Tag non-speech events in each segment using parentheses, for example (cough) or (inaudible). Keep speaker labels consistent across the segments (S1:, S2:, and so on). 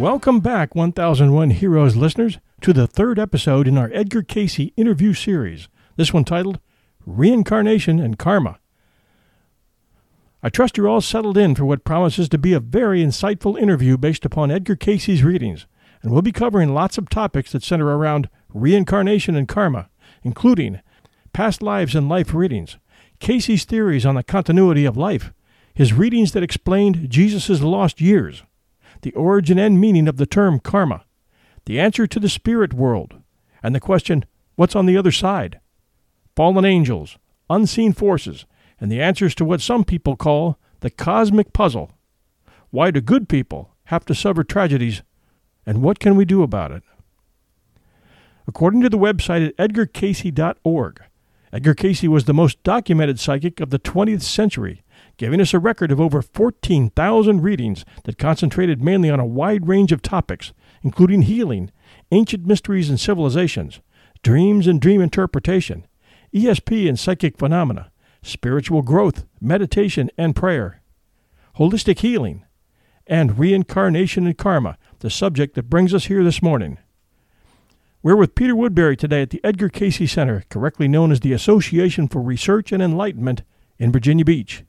S1: Welcome back, 1001 Heroes listeners, to the third episode in our Edgar Cayce interview series. This one titled Reincarnation and Karma. I trust you're all settled in for what promises to be a very insightful interview based upon Edgar Cayce's readings, and we'll be covering lots of topics that center around reincarnation and karma, including past lives and life readings, Cayce's theories on the continuity of life, his readings that explained Jesus' lost years, the origin and meaning of the term karma, the answer to the spirit world, and the question, what's on the other side? Fallen angels, unseen forces, and the answers to what some people call the cosmic puzzle. Why do good people have to suffer tragedies, and what can we do about it? According to the website at edgarcayce.org, Edgar Cayce was the most documented psychic of the 20th century, giving us a record of over 14,000 readings that concentrated mainly on a wide range of topics, including healing, ancient mysteries and civilizations, dreams and dream interpretation, ESP and psychic phenomena, spiritual growth, meditation and prayer, holistic healing, and reincarnation and karma, the subject that brings us here this morning. We're with Peter Woodbury today at the Edgar Cayce Center, correctly known as the Association for Research and Enlightenment in Virginia Beach.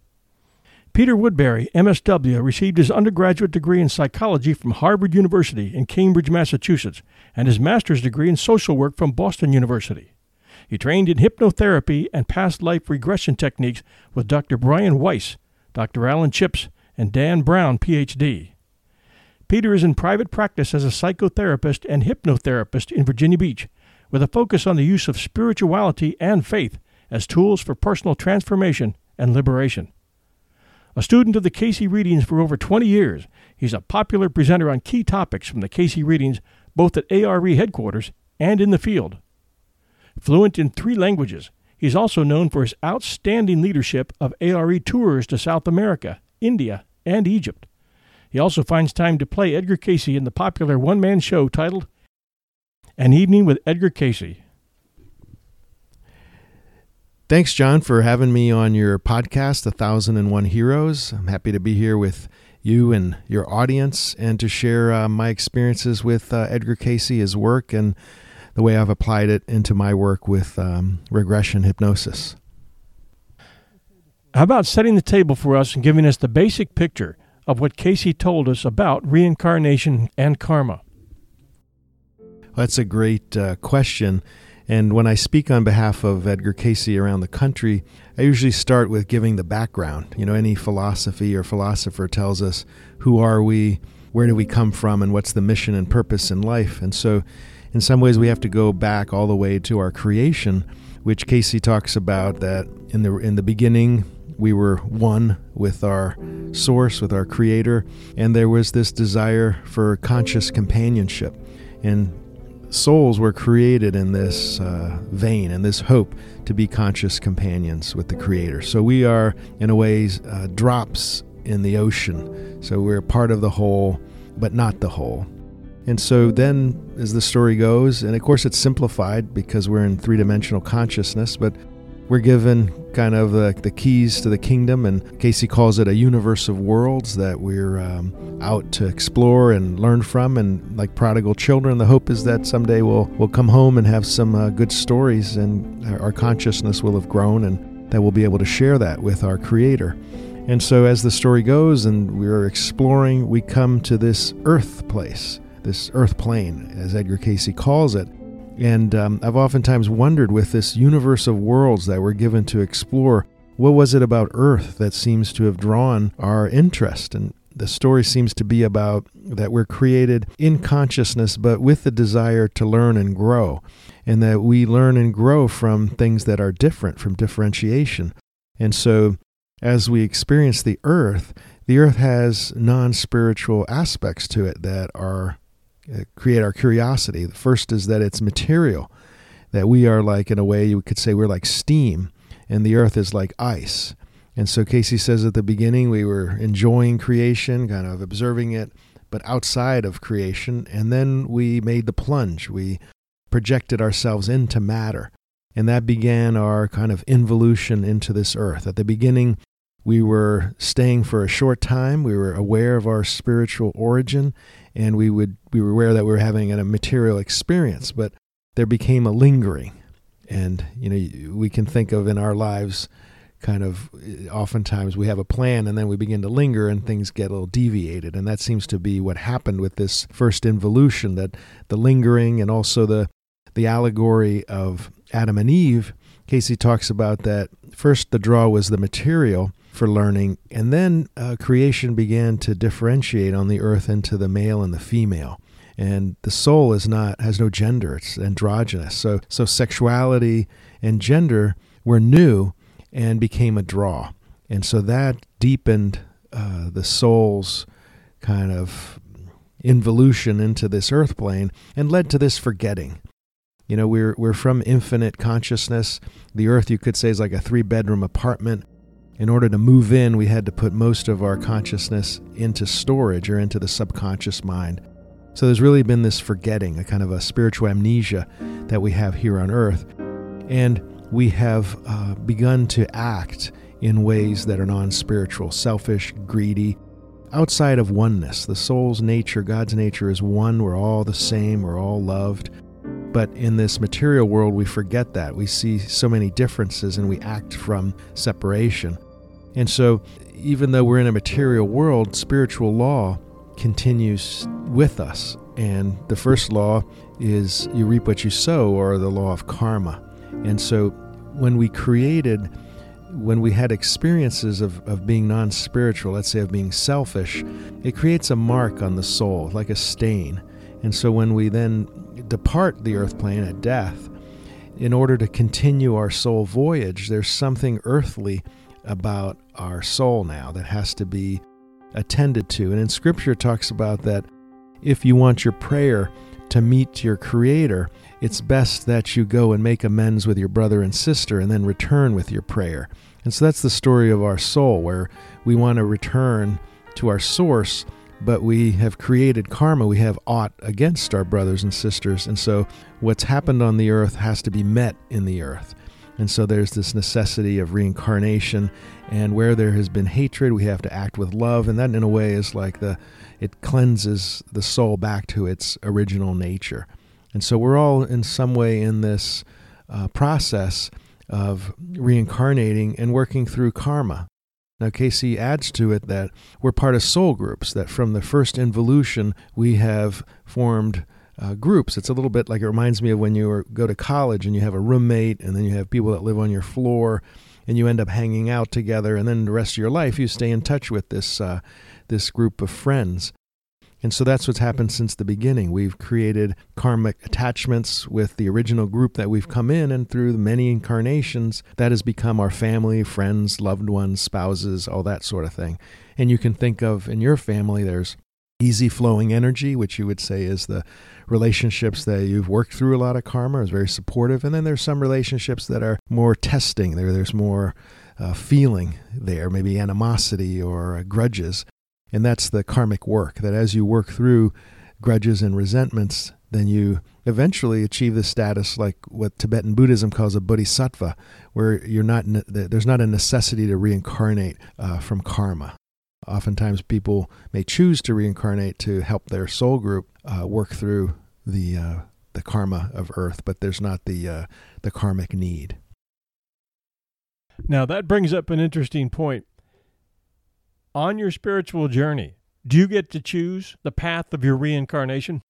S1: Peter Woodbury, MSW, received his undergraduate degree in psychology from Harvard University in Cambridge, Massachusetts, and his master's degree in social work from Boston University. He trained in hypnotherapy and past life regression techniques with Dr. Brian Weiss, Dr. Alan Chips, and Dan Brown, PhD. Peter is in private practice as a psychotherapist and hypnotherapist in Virginia Beach, with a focus on the use of spirituality and faith as tools for personal transformation and liberation. A student of the Cayce readings for over 20 years, he's a popular presenter on key topics from the Cayce readings both at ARE headquarters and in the field. Fluent in three languages, he's also known for his outstanding leadership of ARE tours to South America, India, and Egypt. He also finds time to play Edgar Cayce in the popular one man show titled An Evening with Edgar Cayce.
S2: Thanks, John, for having me on your podcast, A Thousand and One Heroes. I'm happy to be here with you and your audience and to share uh, my experiences with uh, Edgar Cayce, his work, and the way I've applied it into my work with um, regression hypnosis.
S1: How about setting the table for us and giving us the basic picture of what Cayce told us about reincarnation and karma?
S2: That's a great uh, question. And when I speak on behalf of Edgar Cayce around the country, I usually start with giving the background. You know, any philosophy or philosopher tells us who are we, where do we come from, and what's the mission and purpose in life. And so in some ways, we have to go back all the way to our creation, which Cayce talks about that in the in the beginning we were one with our source, with our creator, and there was this desire for conscious companionship. And souls were created in this uh, vein and this hope to be conscious companions with the creator. So we are, in a way, uh, drops in the ocean. So we're part of the whole, but not the whole. And so then, as the story goes, and of course it's simplified because we're in three dimensional consciousness, but we're given kind of the, the, keys to the kingdom, and Cayce calls it a universe of worlds that we're um, out to explore and learn from. And like prodigal children, the hope is that someday we'll we'll come home and have some uh, good stories, and our, consciousness will have grown, and that we'll be able to share that with our Creator. And so, as the story goes, and we're exploring, we come to this Earth place this earth plane, as Edgar Cayce calls it. And um, I've oftentimes wondered with this universe of worlds that we're given to explore, what was it about Earth that seems to have drawn our interest? And the story seems to be about that we're created in consciousness, but with the desire to learn and grow, and that we learn and grow from things that are different, from differentiation. And so, as we experience the earth, the earth has non spiritual aspects to it that are Uh, create our curiosity. The first is that it's material, that we are like, in a way, you could say we're like steam, and the earth is like ice. And so Cayce says at the beginning we were enjoying creation, kind of observing it, but outside of creation. And then we made the plunge. We projected ourselves into matter. And that began our kind of involution into this earth. At the beginning, we were staying for a short time. We were aware of our spiritual origin and we would we were aware that we were having a material experience, but there became a lingering, and you know we can think of in our lives kind of eh, oftentimes we have a plan and then we begin to linger and things get a little deviated. And that seems to be what happened with this first involution that the lingering and also the the allegory of Adam and Eve. Cayce talks about that first the draw was the material for learning and then uh, creation began to differentiate on the earth into the male and the female and the soul is not has no gender it's androgynous so so sexuality and gender were new and became a draw. And so that deepened uh, the soul's kind of involution into this earth plane and led to this forgetting. You know, we're, we're from infinite consciousness. The earth, you could say, is like a three bedroom apartment. In order to move in, we had to put most of our consciousness into storage or into the subconscious mind. So there's really been this forgetting, a kind of a spiritual amnesia that we have here on earth. And we have uh, begun to act in ways that are non spiritual, selfish, greedy, outside of oneness. The soul's nature, God's nature, is one. We're all the same, we're all loved. But in this material world, we forget that. We see so many differences and we act from separation. And so, even though we're in a material world, spiritual law continues with us. And the first law is you reap what you sow, or the law of karma. And so when we created, when we had experiences of, of being non spiritual, let's say of being selfish, it creates a mark on the soul, like a stain. And so when we then depart the earth plane at death, in order to continue our soul voyage, there's something earthly about our soul now that has to be attended to. And in Scripture, talks about that if you want your prayer to meet your Creator, it's best that you go and make amends with your brother and sister and then return with your prayer. And so that's the story of our soul, where we want to return to our source, but we have created karma. We have aught against our brothers and sisters. And so what's happened on the earth has to be met in the earth. And so there's this necessity of reincarnation. And where there has been hatred, we have to act with love. And that, in a way, is like the, it cleanses the soul back to its original nature. And so we're all in some way in this uh, process of reincarnating and working through karma. Now, Cayce adds to it that we're part of soul groups, that from the first involution, we have formed uh, groups. It's a little bit like it reminds me of when you go to college and you have a roommate, and then you have people that live on your floor, and you end up hanging out together, and then the rest of your life you stay in touch with this, uh, this group of friends. And so that's what's happened since the beginning. We've created karmic attachments with the original group that we've come in, and through many incarnations, that has become our family, friends, loved ones, spouses, all that sort of thing. And you can think of in your family, there's easy flowing energy, which you would say is the relationships that you've worked through a lot of karma, is very supportive. And then there's some relationships that are more testing. There, there's more uh, feeling there, maybe animosity or uh, grudges. And that's the karmic work, that as you work through grudges and resentments, then you eventually achieve the status like what Tibetan Buddhism calls a bodhisattva, where you're not there's not a necessity to reincarnate uh, from karma. Oftentimes, people may choose to reincarnate to help their soul group uh, work through the uh, the karma of Earth, but there's not the uh, the karmic need.
S1: Now that brings up an interesting point on your spiritual journey, do you get to choose the path of your reincarnation?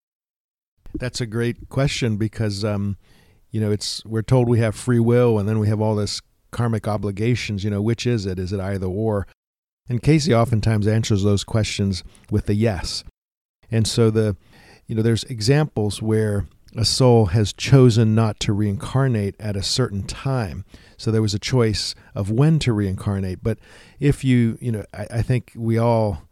S2: That's a great question because, um, you know, it's we're told we have free will, and then we have all this karmic obligations. You know, which is it? Is it either or? And Cayce oftentimes answers those questions with a yes. And so the, you know, there's examples where a soul has chosen not to reincarnate at a certain time. So there was a choice of when to reincarnate. But if you, you know, I, I, think we all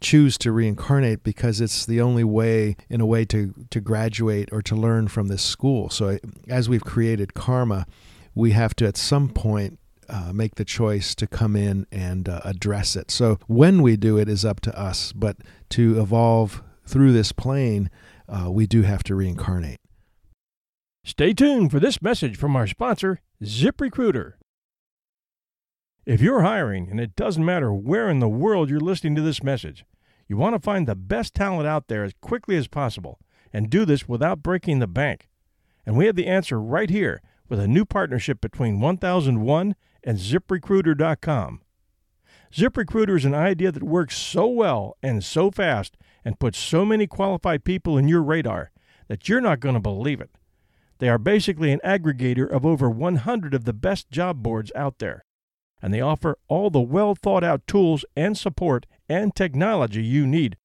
S2: choose to reincarnate because it's the only way, in a way, to, to graduate or to learn from this school. So as we've created karma, we have to at some point uh, make the choice to come in and uh, address it. So when we do it is up to us, but to evolve through this plane, uh, we do have to reincarnate.
S1: Stay tuned for this message from our sponsor, ZipRecruiter. If you're hiring, and it doesn't matter where in the world you're listening to this message, You want to find the best talent out there as quickly as possible and do this without breaking the bank. And we have the answer right here with a new partnership between 1001 and ziprecruiter.com. ZipRecruiter is an idea that works so well and so fast and puts so many qualified people in your radar that you're not going to believe it. They are basically an aggregator of over 100 of the best job boards out there, and they offer all the well thought out tools and support and technology you need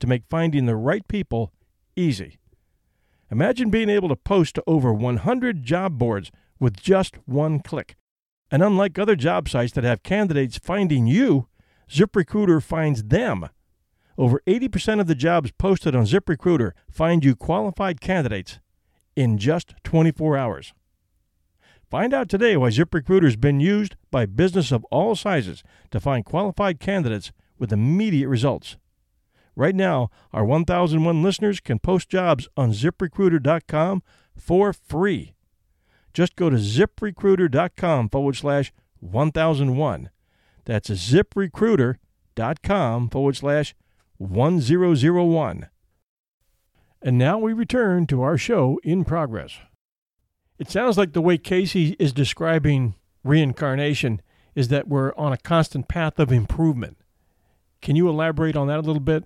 S1: to make finding the right people easy. Imagine being able to post to over 100 job boards with just one click. And unlike other job sites that have candidates finding you, ZipRecruiter finds them. Over 80% of the jobs posted on ZipRecruiter find you qualified candidates in just 24 hours. Find out today why ZipRecruiter has been used by business of all sizes to find qualified candidates with immediate results. Right now, our 1001 listeners can post jobs on ziprecruiter.com for free. Just go to ziprecruiter.com forward slash 1001. That's ziprecruiter.com forward slash 1001. And now we return to our show in progress. It sounds like the way Cayce is describing reincarnation is that we're on a constant path of improvement. Can you elaborate on that a little bit?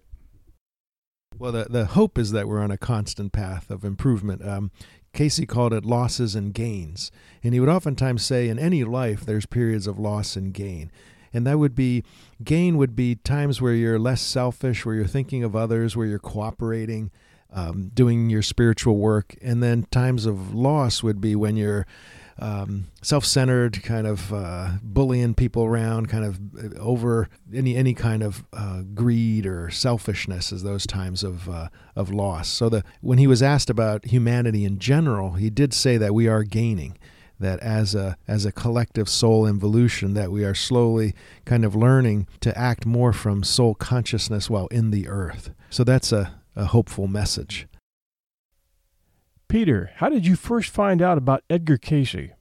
S2: Well, the, the hope is that we're on a constant path of improvement. Um, Cayce called it losses and gains. And he would oftentimes say, in any life, there's periods of loss and gain. And that would be, gain would be times where you're less selfish, where you're thinking of others, where you're cooperating, um, doing your spiritual work. And then times of loss would be when you're um, self-centered, kind of uh, bullying people around, kind of uh, over any any kind of uh, greed or selfishness as those times of uh, of loss. So the when he was asked about humanity in general, he did say that we are gaining. That as a as a collective soul involution, that we are slowly kind of learning to act more from soul consciousness while in the earth. So that's a, a hopeful message.
S1: Peter, how did you first find out about Edgar Cayce?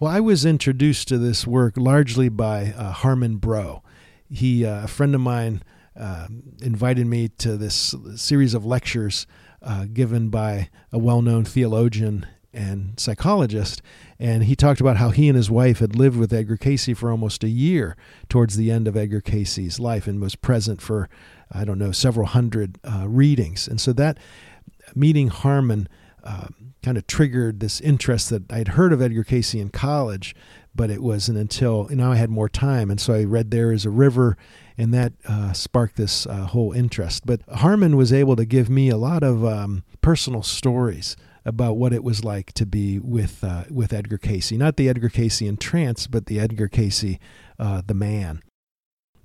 S2: Well, I was introduced to this work largely by uh, Harmon Bro. He, uh, a friend of mine, uh, invited me to this series of lectures uh, given by a well-known theologian and psychologist, and he talked about how he and his wife had lived with Edgar Cayce for almost a year towards the end of Edgar Cayce's life, and was present for, I don't know, several hundred uh, readings. And so that meeting Harmon uh, kind of triggered this interest that I'd heard of Edgar Cayce in college, but it wasn't until you know I had more time, and so I read There Is a River, and that uh, sparked this uh, whole interest. But Harmon was able to give me a lot of um, personal stories about what it was like to be with uh, with Edgar Cayce, not the Edgar Cayce in trance, but the Edgar Cayce, uh, the man.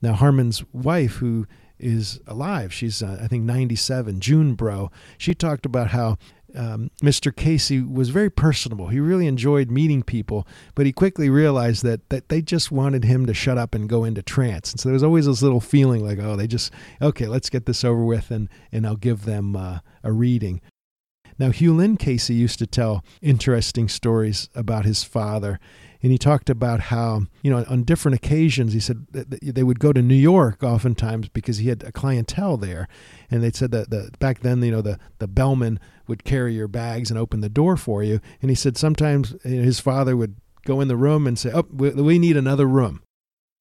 S2: Now Harmon's wife, who is alive. She's, uh, I think, 97. June Bro. She talked about how um, Mr. Cayce was very personable. He really enjoyed meeting people, but he quickly realized that that they just wanted him to shut up and go into trance. And so there was always this little feeling like, oh, they just okay, let's get this over with, and and I'll give them uh, a reading. Now, Hugh Lynn Cayce used to tell interesting stories about his father and he talked about how you know on different occasions he said they would go to New York oftentimes because he had a clientele there, and they said that the back then you know the the bellman would carry your bags and open the door for you, and he said sometimes his father would go in the room and say, "Oh, we need another room."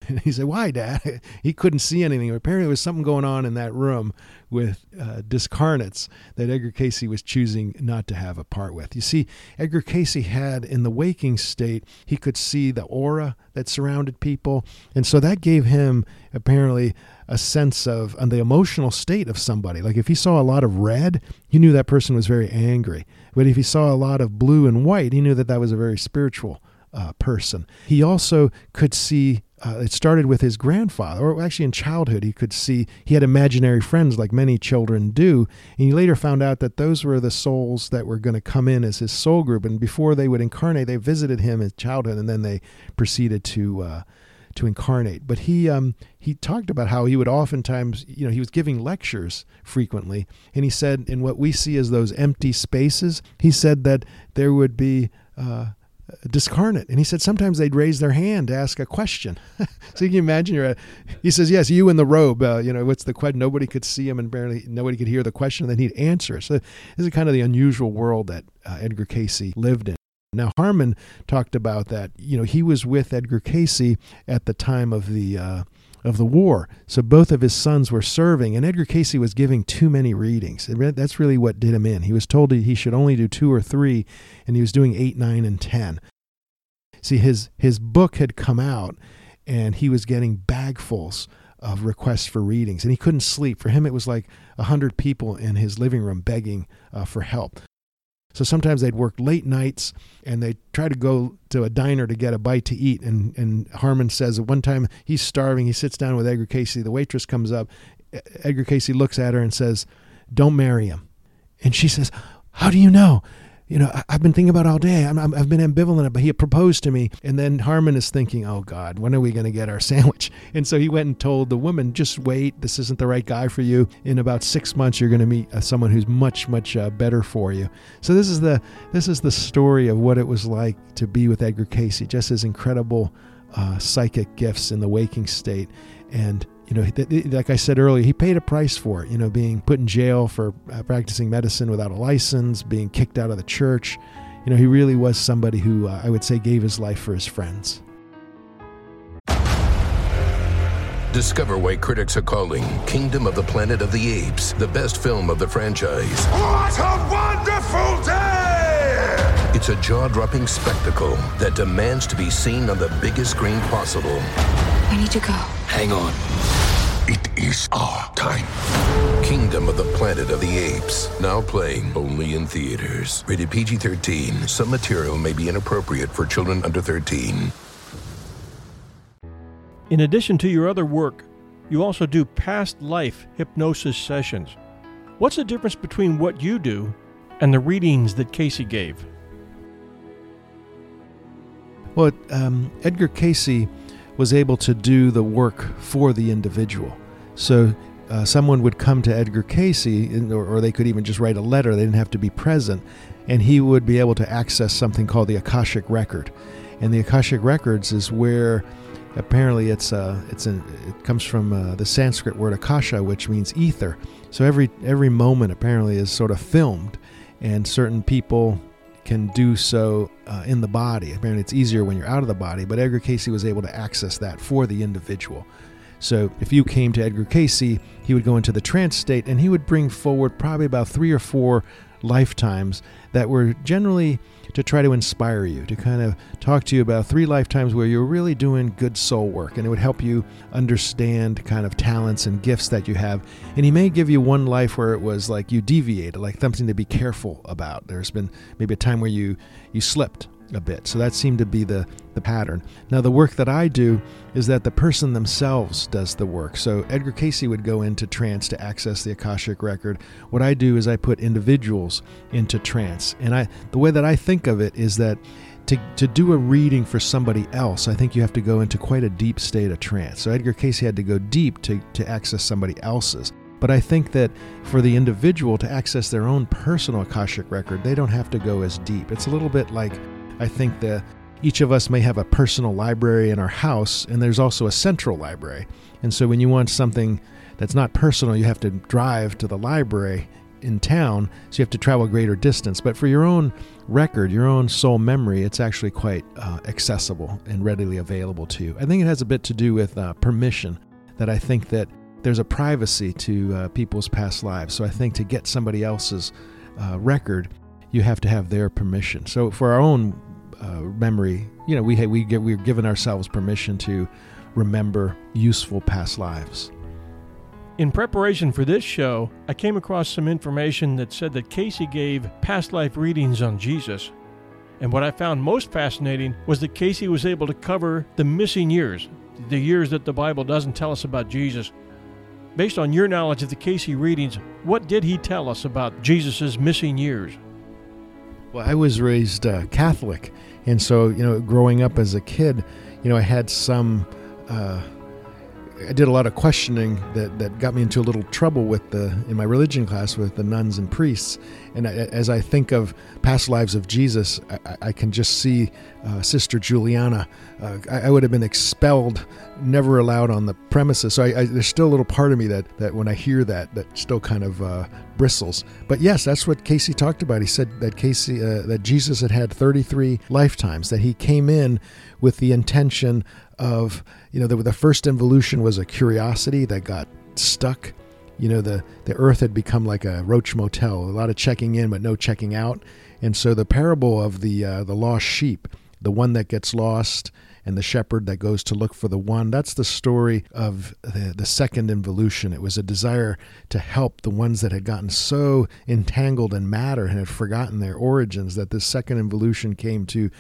S2: And (laughs) he said, Why, Dad? (laughs) He couldn't see anything. Apparently, there was something going on in that room with uh, discarnates that Edgar Cayce was choosing not to have a part with. You see, Edgar Cayce had, in the waking state, he could see the aura that surrounded people. And so that gave him, apparently, a sense of on the emotional state of somebody. Like if he saw a lot of red, he knew that person was very angry. But if he saw a lot of blue and white, he knew that that was a very spiritual uh, person. He also could see uh, it started with his grandfather, or actually in childhood, he could see he had imaginary friends like many children do. And he later found out that those were the souls that were going to come in as his soul group. And before they would incarnate, they visited him in childhood, and then they proceeded to. Uh, to incarnate, but he um, he talked about how he would oftentimes, you know, he was giving lectures frequently, and he said, in what we see as those empty spaces, he said that there would be uh, discarnate. And he said sometimes they'd raise their hand to ask a question. (laughs) so you can imagine you're. A, he says, "Yes, you in the robe. Uh, you know what's the question? Nobody could see him, and barely nobody could hear the question. And then he'd answer. It. So this is kind of the unusual world that uh, Edgar Cayce lived in. Now Harmon talked about that. You know, he was with Edgar Cayce at the time of the uh, of the war. So both of his sons were serving, and Edgar Cayce was giving too many readings. That's really what did him in. He was told he should only do two or three, and he was doing eight, nine, and ten. See, his his book had come out, and he was getting bagfuls of requests for readings, and he couldn't sleep. For him, it was like a hundred people in his living room begging uh, for help. So sometimes they'd work late nights and they'd try to go to a diner to get a bite to eat. And, and Harmon says at one time he's starving. He sits down with Edgar Cayce. The waitress comes up. Edgar Cayce looks at her and says, Don't marry him. And she says, How do you know? You know, I, have been thinking about all day. i have been ambivalent, but he proposed to me. And then Harmon is thinking, oh God, when are we going to get our (laughs) sandwich? And so he went and told the woman, just wait. This isn't the right guy for you. In about six months, you're going to meet uh, someone who's much, much uh, better for you. So this is the this is the story of what it was like to be with Edgar Cayce, Just his incredible uh, psychic gifts in the waking state, and you know, like I said earlier, he paid a price for it. You know, being put in jail for uh, practicing medicine without a license, being kicked out of the church. You know, he really was somebody who uh, I would say gave his life for his friends.
S3: Discover why critics are calling Kingdom of the Planet of the Apes the best film of the franchise.
S4: What a wonderful day!
S3: It's a jaw dropping spectacle that demands to be seen on the biggest screen possible.
S5: I need to go.
S3: Hang on.
S4: It is our time.
S3: Kingdom of the Planet of the Apes. Now playing only in theaters. Rated PG 13. Some material may be inappropriate for children under 13.
S1: In addition to your other work, you also do past life hypnosis sessions. What's the difference between what you do and the readings that Cayce gave?
S2: Well, um, Edgar Cayce was able to do the work for the individual. So uh, someone would come to Edgar Cayce, or, or, they could even just write a letter. They didn't have to be present, and he would be able to access something called the Akashic Record. And the Akashic Records is where apparently it's uh, it's a, it comes from uh, the Sanskrit word akasha, which means ether. So every every moment apparently is sort of filmed, and certain people can do so uh, in the body. Apparently, it's easier when you're out of the body, but Edgar Cayce was able to access that for the individual. So, if you came to Edgar Cayce, he would go into the trance state and he would bring forward probably about three or four lifetimes that were generally to try to inspire you, to kind of talk to you about three lifetimes where you're really doing good soul work. And it would help you understand kind of talents and gifts that you have. And he may give you one life where it was like you deviated, like something to be careful about. There's been maybe a time where you, you slipped a bit. So that seemed to be the, the pattern. Now, the work that I do is that the person themselves does the work. So Edgar Cayce would go into trance to access the Akashic record. What I do is I put individuals into trance. And I the way that I think of it is that to, to do a reading for somebody else, I think you have to go into quite a deep state of trance. So Edgar Cayce had to go deep to, to access somebody else's. But I think that for the individual to access their own personal Akashic record, they don't have to go as deep. It's a little bit like I think that each of us may have a personal library in our house, and there's also a central library. And so when you want something that's not personal, you have to drive to the library in town, so you have to travel a greater distance. But for your own record, your own soul memory, it's actually quite uh, accessible and readily available to you. I think it has a bit to do with uh, permission, that I think that there's a privacy to uh, people's past lives. So I think to get somebody else's uh, record, you have to have their permission. So for our own uh, memory, you know, we we get, we're given ourselves permission to remember useful past lives.
S1: In preparation for this show, I came across some information that said that Cayce gave past life readings on Jesus. And what I found most fascinating was that Cayce was able to cover the missing years, the years that the Bible doesn't tell us about Jesus. Based on your knowledge of the Cayce readings, what did he tell us about Jesus' missing years?
S2: Well, I was raised uh, Catholic, and so you know, growing up as a kid, you know, I had some uh, I did a lot of questioning that, that got me into a little trouble with the in my religion class with the nuns and priests. And I, as I think of past lives of Jesus, I, I can just see uh, Sister Juliana. Uh, I, I, would have been expelled, never allowed on the premises. So there's still a little part of me that, that when I hear that, that still kind of uh, bristles. But yes, that's what Cayce talked about. He said that Cayce uh, that Jesus had had 33 lifetimes. That he came in with the intention of you know the, the first involution was a curiosity that got stuck. You know the the earth had become like a roach motel a lot of checking in but no checking out. And so the parable of the uh, the lost sheep the one that gets lost and the shepherd that goes to look for the one. That's the story of the, the second involution. It was a desire to help the ones that had gotten so entangled in matter and had forgotten their origins that this second involution came to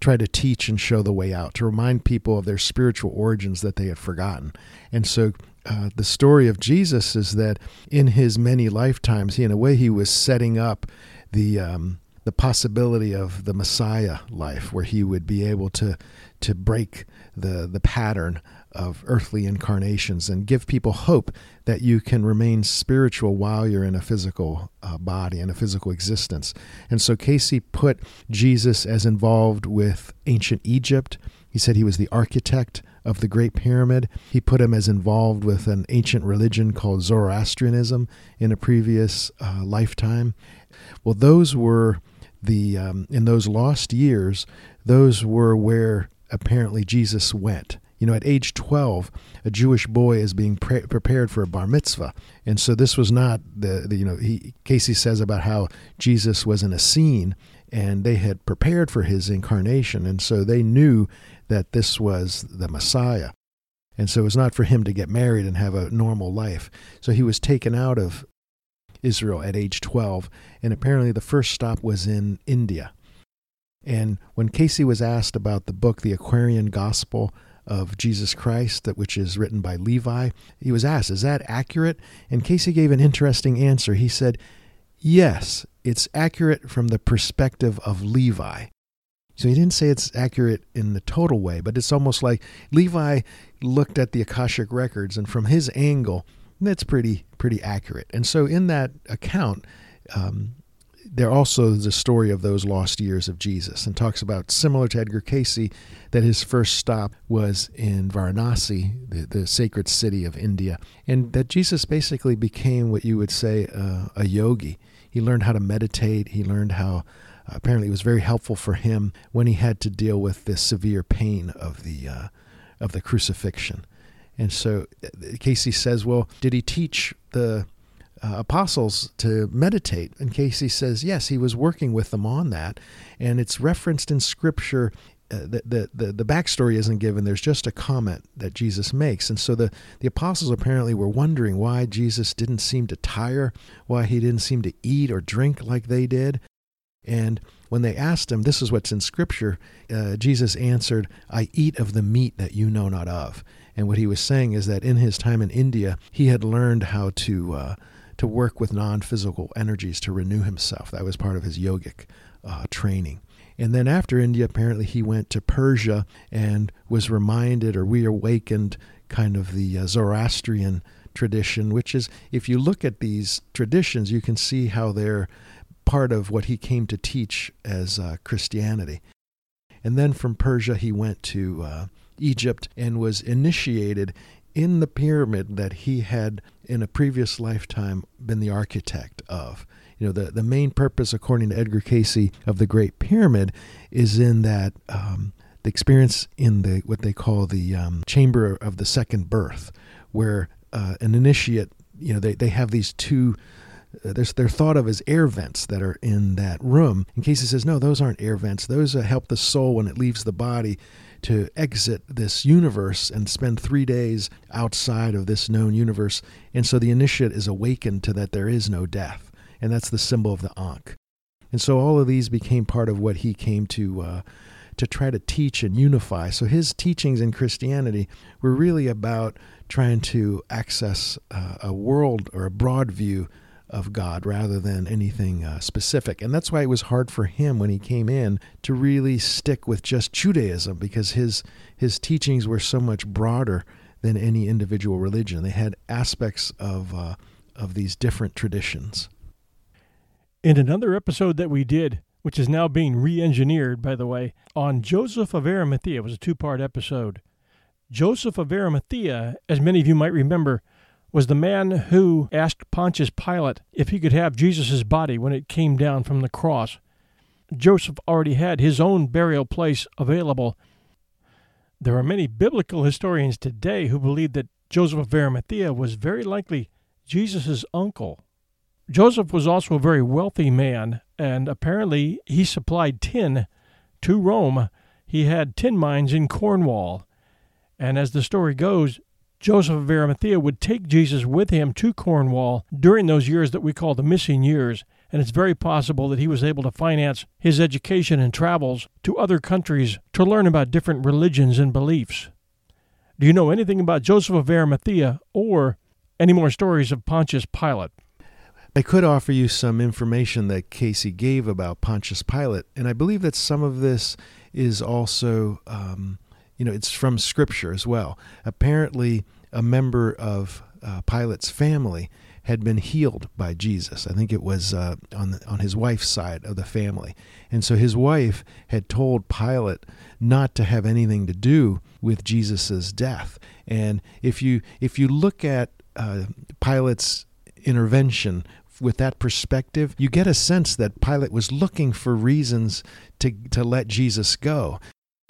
S2: try to teach and show the way out, to remind people of their spiritual origins that they had forgotten. And so uh, the story of Jesus is that in his many lifetimes, he, in a way, he was setting up the um, the possibility of the Messiah life, where he would be able to to break the the pattern of earthly incarnations and give people hope that you can remain spiritual while you're in a physical uh, body and a physical existence. And so Cayce put Jesus as involved with ancient Egypt. He said he was the architect of the Great Pyramid. He put him as involved with an ancient religion called Zoroastrianism in a previous uh, lifetime. Well, those were the um, in those lost years, those were where apparently Jesus went. You know, at age 12, a Jewish boy is being pre- prepared for a bar mitzvah. And so this was not the, the, you know, he, Cayce says about how Jesus was in a scene and they had prepared for his incarnation. And so they knew that this was the Messiah. And so it was not for him to get married and have a normal life. So he was taken out of Israel at age 12. And apparently the first stop was in India. And when Cayce was asked about the book, The Aquarian Gospel of Jesus Christ, that which is written by Levi, he was asked, Is that accurate? And Cayce gave an interesting answer. He said, Yes, it's accurate from the perspective of Levi. So he didn't say it's accurate in the total way, but it's almost like Levi looked at the Akashic records, and from his angle, that's pretty pretty accurate. And so in that account, um, there also is a story of those lost years of Jesus and talks about, similar to Edgar Cayce, that his first stop was in Varanasi, the, the sacred city of India, and that Jesus basically became what you would say a yogi. He learned how to meditate, he learned how. Apparently, it was very helpful for him when he had to deal with the severe pain of the uh, of the crucifixion. And so uh, Cayce says, well, did he teach the uh, apostles to meditate. And Cayce says, yes, he was working with them on that. And it's referenced in Scripture. Uh, the, the, the, the backstory isn't given. There's just a comment that Jesus makes. And so the, the apostles apparently were wondering why Jesus didn't seem to tire, why he didn't seem to eat or drink like they did. And when they asked him, this is what's in Scripture, uh, Jesus answered, I eat of the meat that you know not of. And what he was saying is that in his time in India, he had learned how to uh, to work with non physical energies to renew himself. That was part of his yogic uh, training. And then after India, apparently he went to Persia and was reminded or reawakened kind of the uh, Zoroastrian tradition, which is, if you look at these traditions, you can see how they're part of what he came to teach as uh, Christianity. And then from Persia, he went to uh, Egypt and was initiated in the pyramid that he had in a previous lifetime been the architect of. You know, the, the main purpose, according to Edgar Cayce, of the Great Pyramid is in that um, the experience in the what they call the um, chamber of the second birth, where uh, an initiate, you know, they, they have these two uh, they're thought of as air vents that are in that room. In Cayce says, no, those aren't air vents. Those uh, help the soul when it leaves the body to exit this universe and spend three days outside of this known universe. And so the initiate is awakened to that there is no death. And that's the symbol of the Ankh. And so all of these became part of what he came to uh, to try to teach and unify. So his teachings in Christianity were really about trying to access uh, a world or a broad view of God rather than anything uh, specific. And that's why it was hard for him when he came in to really stick with just Judaism because his his teachings were so much broader than any individual religion. They had aspects of uh, of these different traditions.
S1: In another episode that we did, which is now being re-engineered, by the way, on Joseph of Arimathea, it was a two-part episode. Joseph of Arimathea, as many of you might remember, was the man who asked Pontius Pilate if he could have Jesus' body when it came down from the cross. Joseph already had his own burial place available. There are many biblical historians today who believe that Joseph of Arimathea was very likely Jesus' uncle. Joseph was also a very wealthy man, and apparently he supplied tin to Rome. He had tin mines in Cornwall. And as the story goes, Joseph of Arimathea would take Jesus with him to Cornwall during those years that we call the missing years, and it's very possible that he was able to finance his education and travels to other countries to learn about different religions and beliefs. Do you know anything about Joseph of Arimathea or any more stories of Pontius Pilate?
S2: I could offer you some information that Cayce gave about Pontius Pilate, and I believe that some of this is also um, you know, it's from scripture as well. Apparently, a member of uh, Pilate's family had been healed by Jesus. I think it was uh, on the, on his wife's side of the family, and so his wife had told Pilate not to have anything to do with Jesus's death. And if you if you look at uh, Pilate's intervention with that perspective, you get a sense that Pilate was looking for reasons to, to let Jesus go.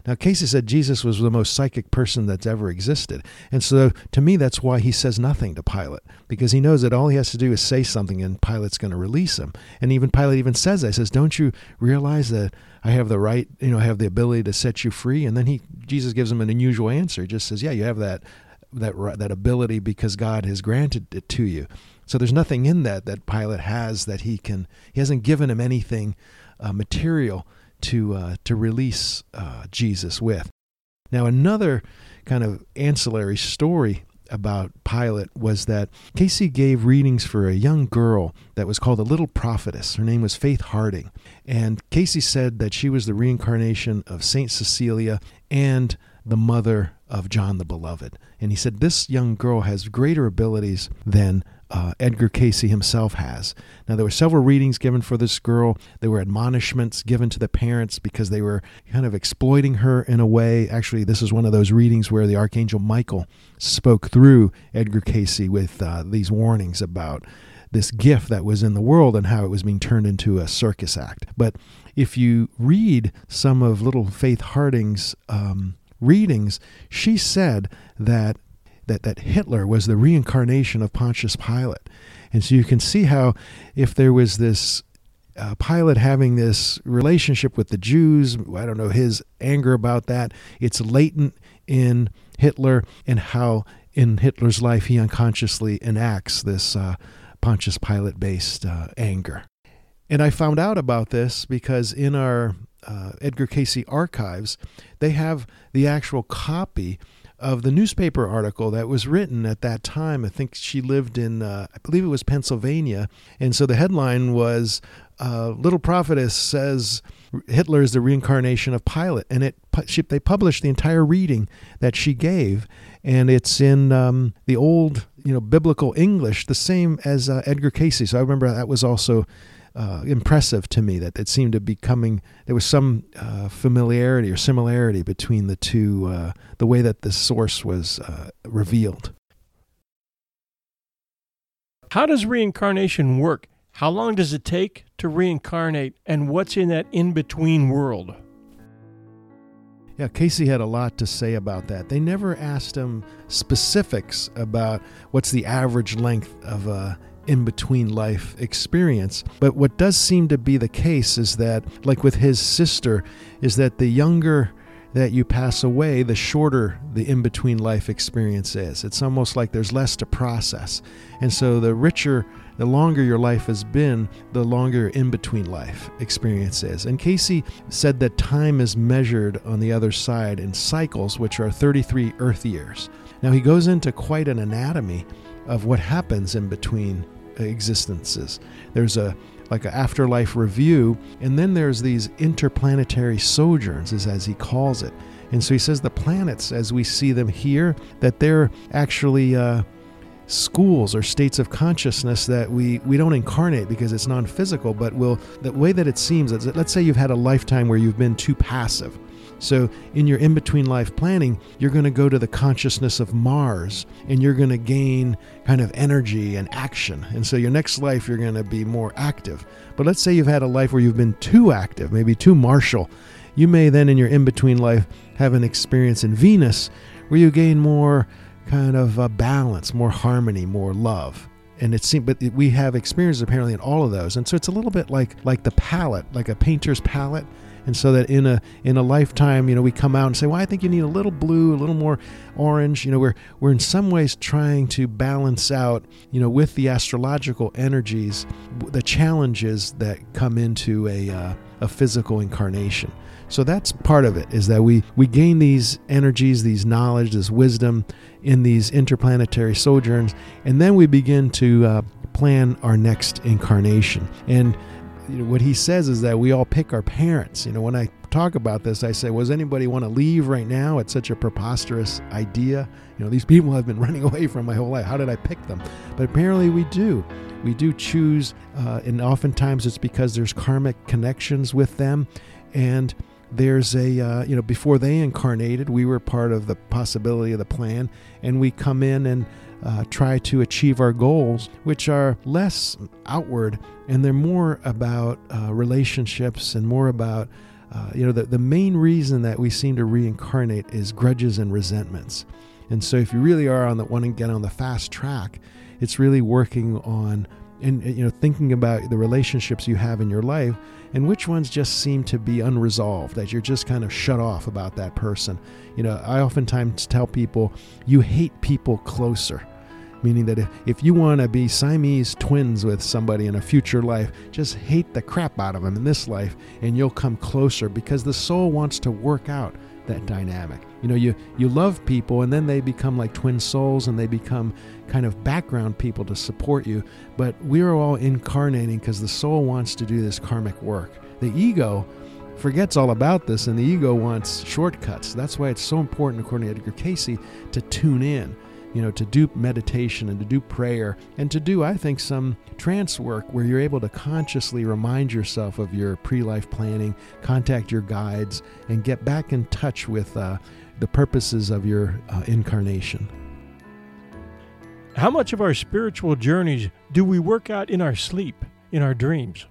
S2: Now, Cayce said Jesus was the most psychic person that's ever existed. And so, to me, that's why he says nothing to Pilate, because he knows that all he has to do is say something and Pilate's going to release him. And even Pilate even says. He says, Don't you realize that I have the right, you know, I have the ability to set you free? And then he, Jesus gives him an unusual answer. He just says, Yeah, you have that, that, that ability because God has granted it to you. So there's nothing in that that Pilate has that he can, he hasn't given him anything uh, material to uh, to release uh, Jesus with. Now, another kind of ancillary story about Pilate was that Cayce gave readings for a young girl that was called a little prophetess. Her name was Faith Harding. And Cayce said that she was the reincarnation of Saint Cecilia and the mother of John the Beloved. And he said, This young girl has greater abilities than uh, Edgar Cayce himself has. Now, there were several readings given for this girl. There were admonishments given to the parents because they were kind of exploiting her in a way. Actually, this is one of those readings where the Archangel Michael spoke through Edgar Cayce with uh, these warnings about this gift that was in the world and how it was being turned into a circus act. But if you read some of little Faith Harding's um, readings, she said that that, that Hitler was the reincarnation of Pontius Pilate. And so you can see how if there was this uh, Pilate having this relationship with the Jews, I don't know, his anger about that, it's latent in Hitler and how in Hitler's life he unconsciously enacts this uh, Pontius Pilate based uh, anger. And I found out about this because in our uh, Edgar Cayce archives, they have the actual copy of the newspaper article that was written at that time. I think she lived in, uh, I believe it was Pennsylvania. And so the headline was uh, Little Prophetess says Hitler is the reincarnation of Pilate. And it she, they published the entire reading that she gave. And it's in um, the old, you know, biblical English, the same as uh, Edgar Cayce. So I remember that was also uh, impressive to me that it seemed to be coming. There was some uh, familiarity or similarity between the two, uh, the way that the source was uh, revealed.
S1: How does reincarnation work? How long does it take to reincarnate, and what's in that in between world?
S2: Yeah, Cayce had a lot to say about that. They never asked him specifics about what's the average length of a in between life experience. But what does seem to be the case is that, like with his sister, is that the younger that you pass away, the shorter the in between life experience is. It's almost like there's less to process. And so the richer, the longer your life has been, the longer in between life experience is. And Cayce said that time is measured on the other side in cycles, which are 33 Earth years. Now he goes into quite an anatomy of what happens in between existences. There's a, like an afterlife review. And then there's these interplanetary sojourns, is as he calls it. And so he says the planets, as we see them here, that they're actually uh, schools or states of consciousness that we, we don't incarnate because it's non physical, but will, the way that it seems, let's say you've had a lifetime where you've been too passive. So, in your in between life planning, you're going to go to the consciousness of Mars and you're going to gain kind of energy and action. And so, your next life, you're going to be more active. But let's say you've had a life where you've been too active, maybe too martial. You may then, in your in between life, have an experience in Venus where you gain more kind of uh, balance, more harmony, more love. And it seems, but we have experiences apparently in all of those, and so it's a little bit like like the palette, like a painter's palette. And so that in a in a lifetime, you know, we come out and say, well, I think you need a little blue, a little more orange. You know, we're we're in some ways trying to balance out, you know, with the astrological energies, the challenges that come into a uh, a physical incarnation. So that's part of it is that we we gain these energies, these knowledge, this wisdom in these interplanetary sojourns, and then we begin to uh, plan our next incarnation. And you know, what he says is that we all pick our parents. You know, when I talk about this, I say, "Was anybody want to leave right now?" It's such a preposterous idea. You know, these (laughs) people I've been running away from my whole life. How did I pick them? But apparently, we do. We do choose, uh, and oftentimes it's because there's karmic connections with them, and there's a uh, you know before they incarnated we were part of the possibility of the plan and we come in and uh, try to achieve our goals which are less outward and they're more about uh, relationships and more about uh, you know the, the main reason that we seem to reincarnate is grudges and resentments. And so if you really are on the want to get on the fast track it's really working on and you know thinking about the relationships you have in your life and which ones just seem to be unresolved that you're just kind of shut off about that person. You know i oftentimes tell people you hate people closer meaning that if, if you want to be siamese twins with somebody in a future life just hate the crap out of them in this life and you'll come closer because the soul wants to work out that dynamic. You know, you you love people and then they become like twin souls and they become kind of background people to support you, but we're all incarnating because the soul wants to do this karmic work. The ego forgets all about this and the ego wants shortcuts. That's why it's so important according to Edgar Cayce, to tune in you know, to do meditation and to do prayer and to do, I think, some trance work where you're able to consciously remind yourself of your pre life planning, contact your guides, and get back in touch with uh, the purposes of your uh, incarnation.
S1: How much of our spiritual journeys do we work out in our sleep, in our dreams?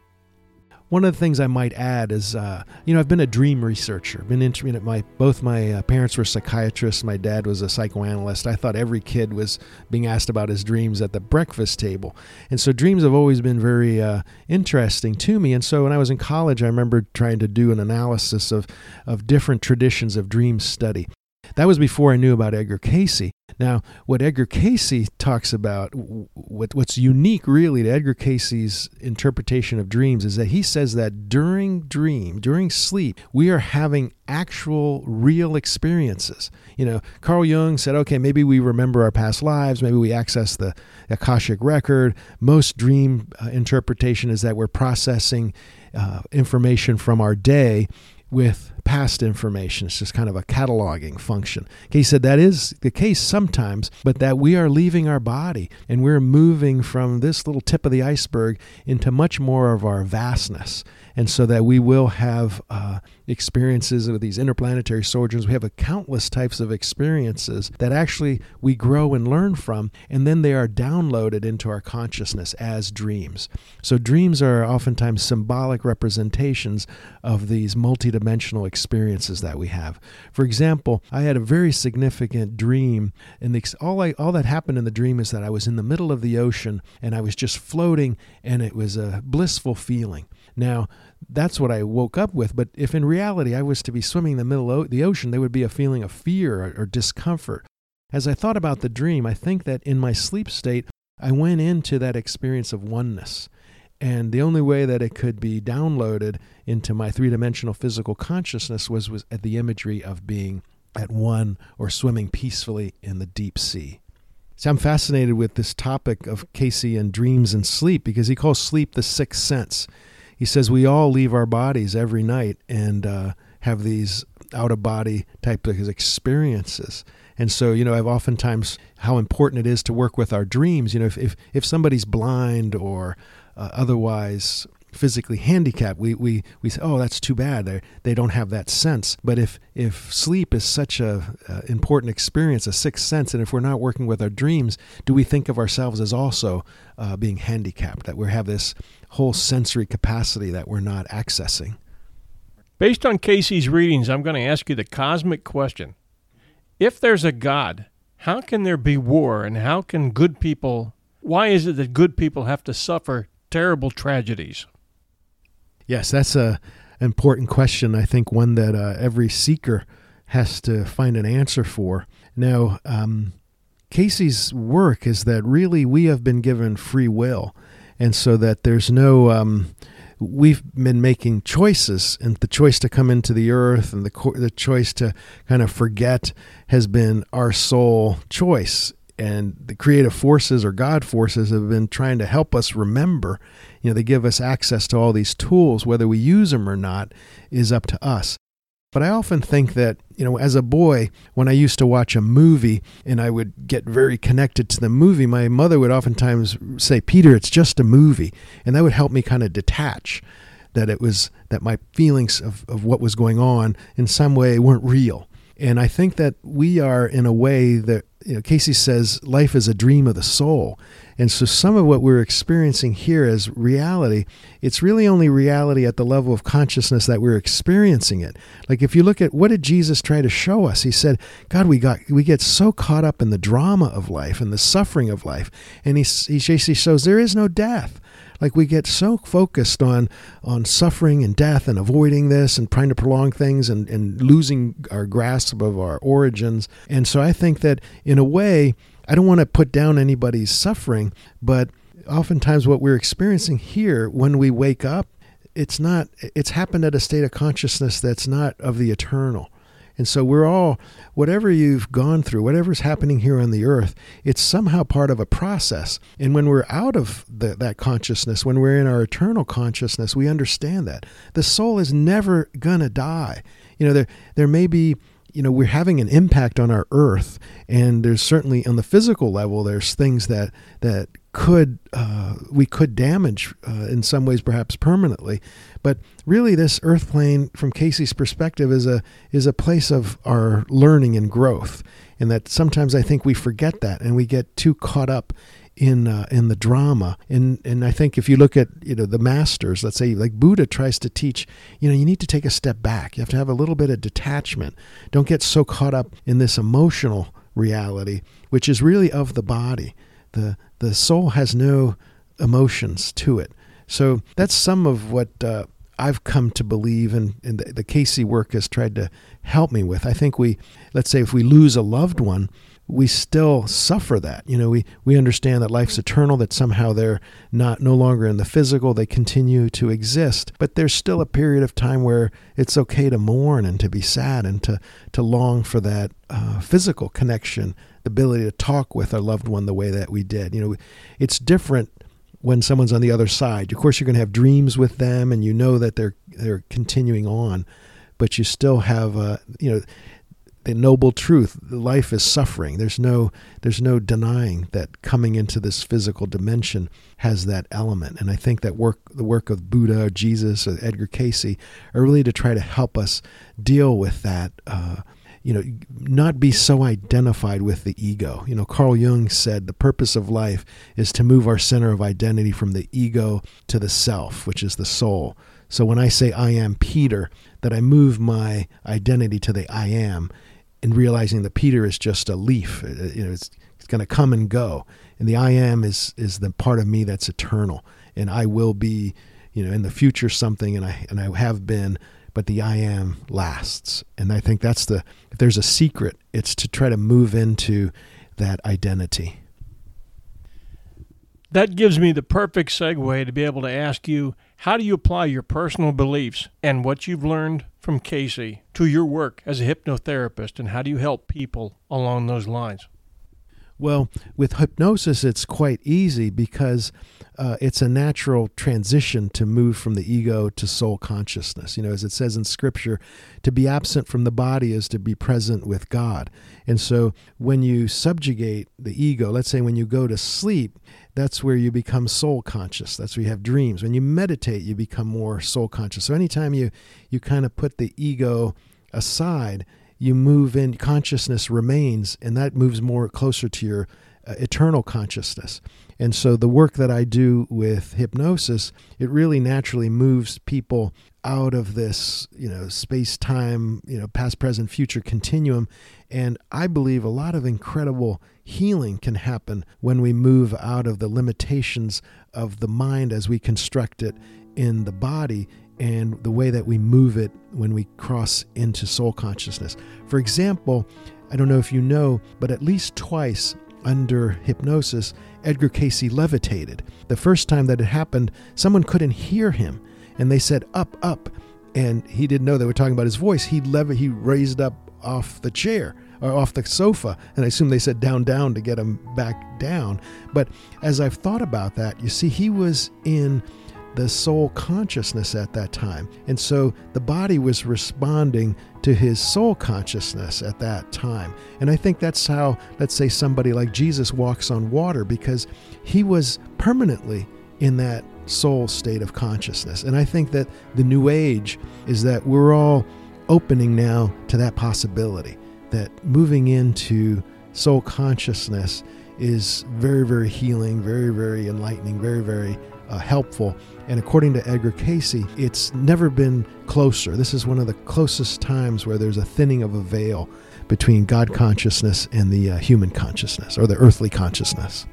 S2: One of the things I might add is, uh, you know, I've been a dream researcher. Been interested in my both my uh, parents were psychiatrists. My dad was a psychoanalyst. I thought every kid was being asked about his dreams at the breakfast table, and so dreams have always been very uh, interesting to me. And so when I was in college, I remember trying to do an analysis of of different traditions of dream study. That was before I knew about Edgar Cayce. Now, what Edgar Cayce talks about, what, what's unique really to Edgar Cayce's interpretation of dreams is that he says that during dream, during sleep, we are having actual real experiences. You know, Carl Jung said, okay, maybe we remember our past lives, maybe we access the Akashic record. Most dream uh, interpretation is that we're processing uh, information from our day with past information. It's just kind of a cataloging function. He said that is the case sometimes, but that we are leaving our body and we're moving from this little tip of the iceberg into much more of our vastness and so that we will have uh, experiences with these interplanetary sojourns. We have a countless types of experiences that actually we grow and learn from, and then they are downloaded into our consciousness as dreams. So dreams are oftentimes symbolic representations of these multidimensional experiences that we have. For example, I had a very significant dream, and the, all I, all that happened in the dream is that I was in the middle of the ocean and I was just floating, and it was a blissful feeling. Now, that's what I woke up with. But if in reality I was to be swimming in the middle of the ocean, there would be a feeling of fear or, or discomfort. As I thought about the dream, I think that in my sleep state, I went into that experience of oneness. And the only way that it could be downloaded into my three dimensional physical consciousness was, was at the imagery of being at one or swimming peacefully in the deep sea. See, I'm fascinated with this topic of Cayce and dreams and sleep because he calls sleep the sixth sense. He says we all leave our bodies every night and uh, have these out of body type of experiences. And so, you know, I've oftentimes how important it is to work with our dreams. You know, if if, if somebody's blind or uh, otherwise physically handicapped, we, we, we say, oh, that's too bad. They, they don't have that sense. But if, if sleep is such a uh, important experience, a sixth sense, and if we're not working with our dreams, do we think of ourselves as also uh, being handicapped, that we have this whole sensory capacity that we're not accessing?
S1: Based on cayce's readings, I'm going to ask you the cosmic question. If there's a God, how can there be war and how can good people why is it that good people have to suffer terrible tragedies?
S2: Yes, that's a important question. I think one that uh, every seeker has to find an answer for. Now, um, Cayce's work is that really we have been given free will, and so that there's no. Um, we've been making choices, and the choice to come into the earth and the co- the choice to kind of forget has been our sole choice and the creative forces or God forces have been trying to help us remember. You know, they give us access to all these tools. Whether we use them or not is up to us. But I often think that, you know, as a boy, when I used to watch a movie and I would get very connected to the movie, my mother would oftentimes say, Peter, it's just a movie. And that would help me kind of detach that it was that my feelings of, of what was going on in some way weren't real. And I think that we are in a way that you know, Cayce says life is a dream of the soul. And so some of what we're experiencing here as reality, it's really only reality at the level of consciousness that we're experiencing it. Like if you look at what did Jesus try to show us? He said, God, we got we get so caught up in the drama of life and the suffering of life. And he, he, he shows there is no death. Like we get so focused on on suffering and death and avoiding this and trying to prolong things and, and losing our grasp of our origins. And so I think that in a way, I don't want to put down anybody's suffering, but oftentimes what we're experiencing here when we wake up, it's not it's happened at a state of consciousness that's not of the eternal. And so we're all, whatever you've gone through, whatever's happening here on the earth, it's somehow part of a process. And when we're out of the, that consciousness, when we're in our eternal consciousness, we understand that. The soul is never going to die. You know, there, there may be you know we're having an impact on our earth and there's certainly on the physical level there's things that that could uh, we could damage uh, in some ways perhaps permanently. But really this earth plane from Cayce's perspective is a is a place of our learning and growth and that sometimes I think we forget that and we get too caught up in uh, in the drama and and I think if you look at you know the masters let's say like Buddha tries to teach you know you need to take a step back you have to have a little bit of detachment don't get so caught up in this emotional reality which is really of the body the the soul has no emotions to it. So that's some of what uh, I've come to believe, and, and the, the Cayce work has tried to help me with. I think we, let's say, if we lose a loved one, we still suffer that. You know, we, we understand that life's eternal, that somehow they're not no longer in the physical, they continue to exist. But there's still a period of time where it's okay to mourn and to be sad and to, to long for that uh, physical connection the ability to talk with our loved one the way that we did. You know, it's different when someone's on the other side. Of course, you're going to have dreams with them, and you know that they're they're continuing on, but you still have uh, you know the noble truth life is suffering there's no there's no denying that coming into this physical dimension has that element and i think that work the work of buddha or jesus or edgar cayce are really to try to help us deal with that uh, you know, not be so identified with the ego. You know, Carl Jung said the purpose of life is to move our center of identity from the ego to the self, which is the soul. So when I say I am Peter, that I move my identity to the I am and realizing that Peter is just a leaf. Uh, uh, you know, it's, it's going to come and go. And the I am is, is the part of me that's eternal. And I will be, you know, in the future something, and I, and I have been but the I am lasts. And I think that's the, if there's a secret, it's to try to move into that identity.
S1: That gives me the perfect segue to be able to ask you how do you apply your personal beliefs and what you've learned from Cayce to your work as a hypnotherapist, and how do you help people along those lines?
S2: Well, with hypnosis, it's quite easy because uh, it's a natural transition to move from the ego to soul consciousness. You know, as it says in Scripture, to be absent from the body is to be present with God. And so when you subjugate the ego, let's say when you go to sleep, that's where you become soul conscious. That's where you have dreams. When you meditate, you become more soul conscious. So anytime you, you kind of put the ego aside, you move in, consciousness remains, and that moves more closer to your uh, eternal consciousness. And so the work that I do with hypnosis, it really naturally moves people out of this, you know, space time, you know, past, present, future continuum. And I believe a lot of incredible healing can happen when we move out of the limitations of the mind as we construct it in the body and the way that we move it when we cross into soul consciousness. For example, I don't know if you know, but at least twice under hypnosis, Edgar Cayce levitated. The first time that it happened, someone couldn't hear him, and they said, Up, up. And he didn't know they were talking about his voice. He, lev- he raised up off the chair or off the sofa, and I assume they said down, down to get him back down. But as I've thought about that, you see, he was in the soul consciousness at that time. And so the body was responding to his soul consciousness at that time. And I think that's how, let's say, somebody like Jesus walks on water because he was permanently in that soul state of consciousness. And I think that the new age is that we're all opening now to that possibility that moving into soul consciousness is very, very healing, very, very enlightening, very, very uh, helpful. And according to Edgar Cayce, it's never been closer. This is one of the closest times where there's a thinning of a veil between God consciousness and the uh, human consciousness or the earthly consciousness.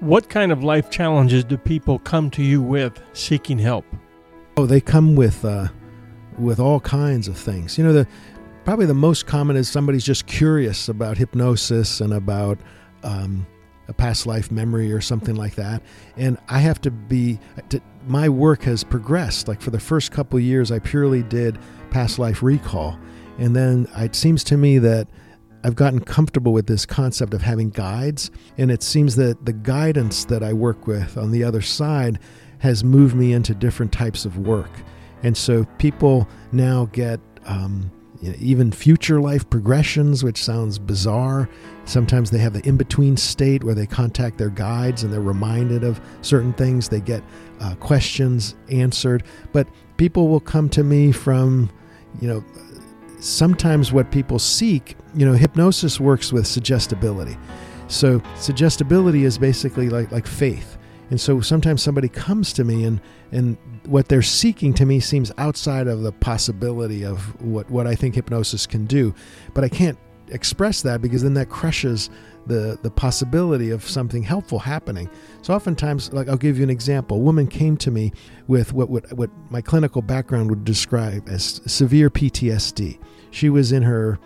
S1: What kind of life challenges do people come to you with seeking help?
S2: Oh, they come with uh, with all kinds of things. You know, the probably the most common is somebody's just curious about hypnosis and about um, a past life memory or something like that. And I have to be, to, my work has progressed. Like for the first couple years, I purely did past life recall. And then it seems to me that I've gotten comfortable with this concept of having guides. And it seems that the guidance that I work with on the other side has moved me into different types of work. And so people now get um, you know, even future life progressions, which sounds bizarre. Sometimes they have the in between state where they contact their guides and they're reminded of certain things. They get uh, questions answered. But people will come to me from, you know, sometimes what people seek, you know, hypnosis works with suggestibility. So suggestibility is basically like, like faith. And so sometimes somebody comes to me and, and what they're seeking to me seems outside of the possibility of what, what I think hypnosis can do. But I can't express that because then that crushes the, the possibility of something helpful happening. So oftentimes, like I'll give you an example. A woman came to me with what, what, what my clinical background would describe as severe PTSD. She was in her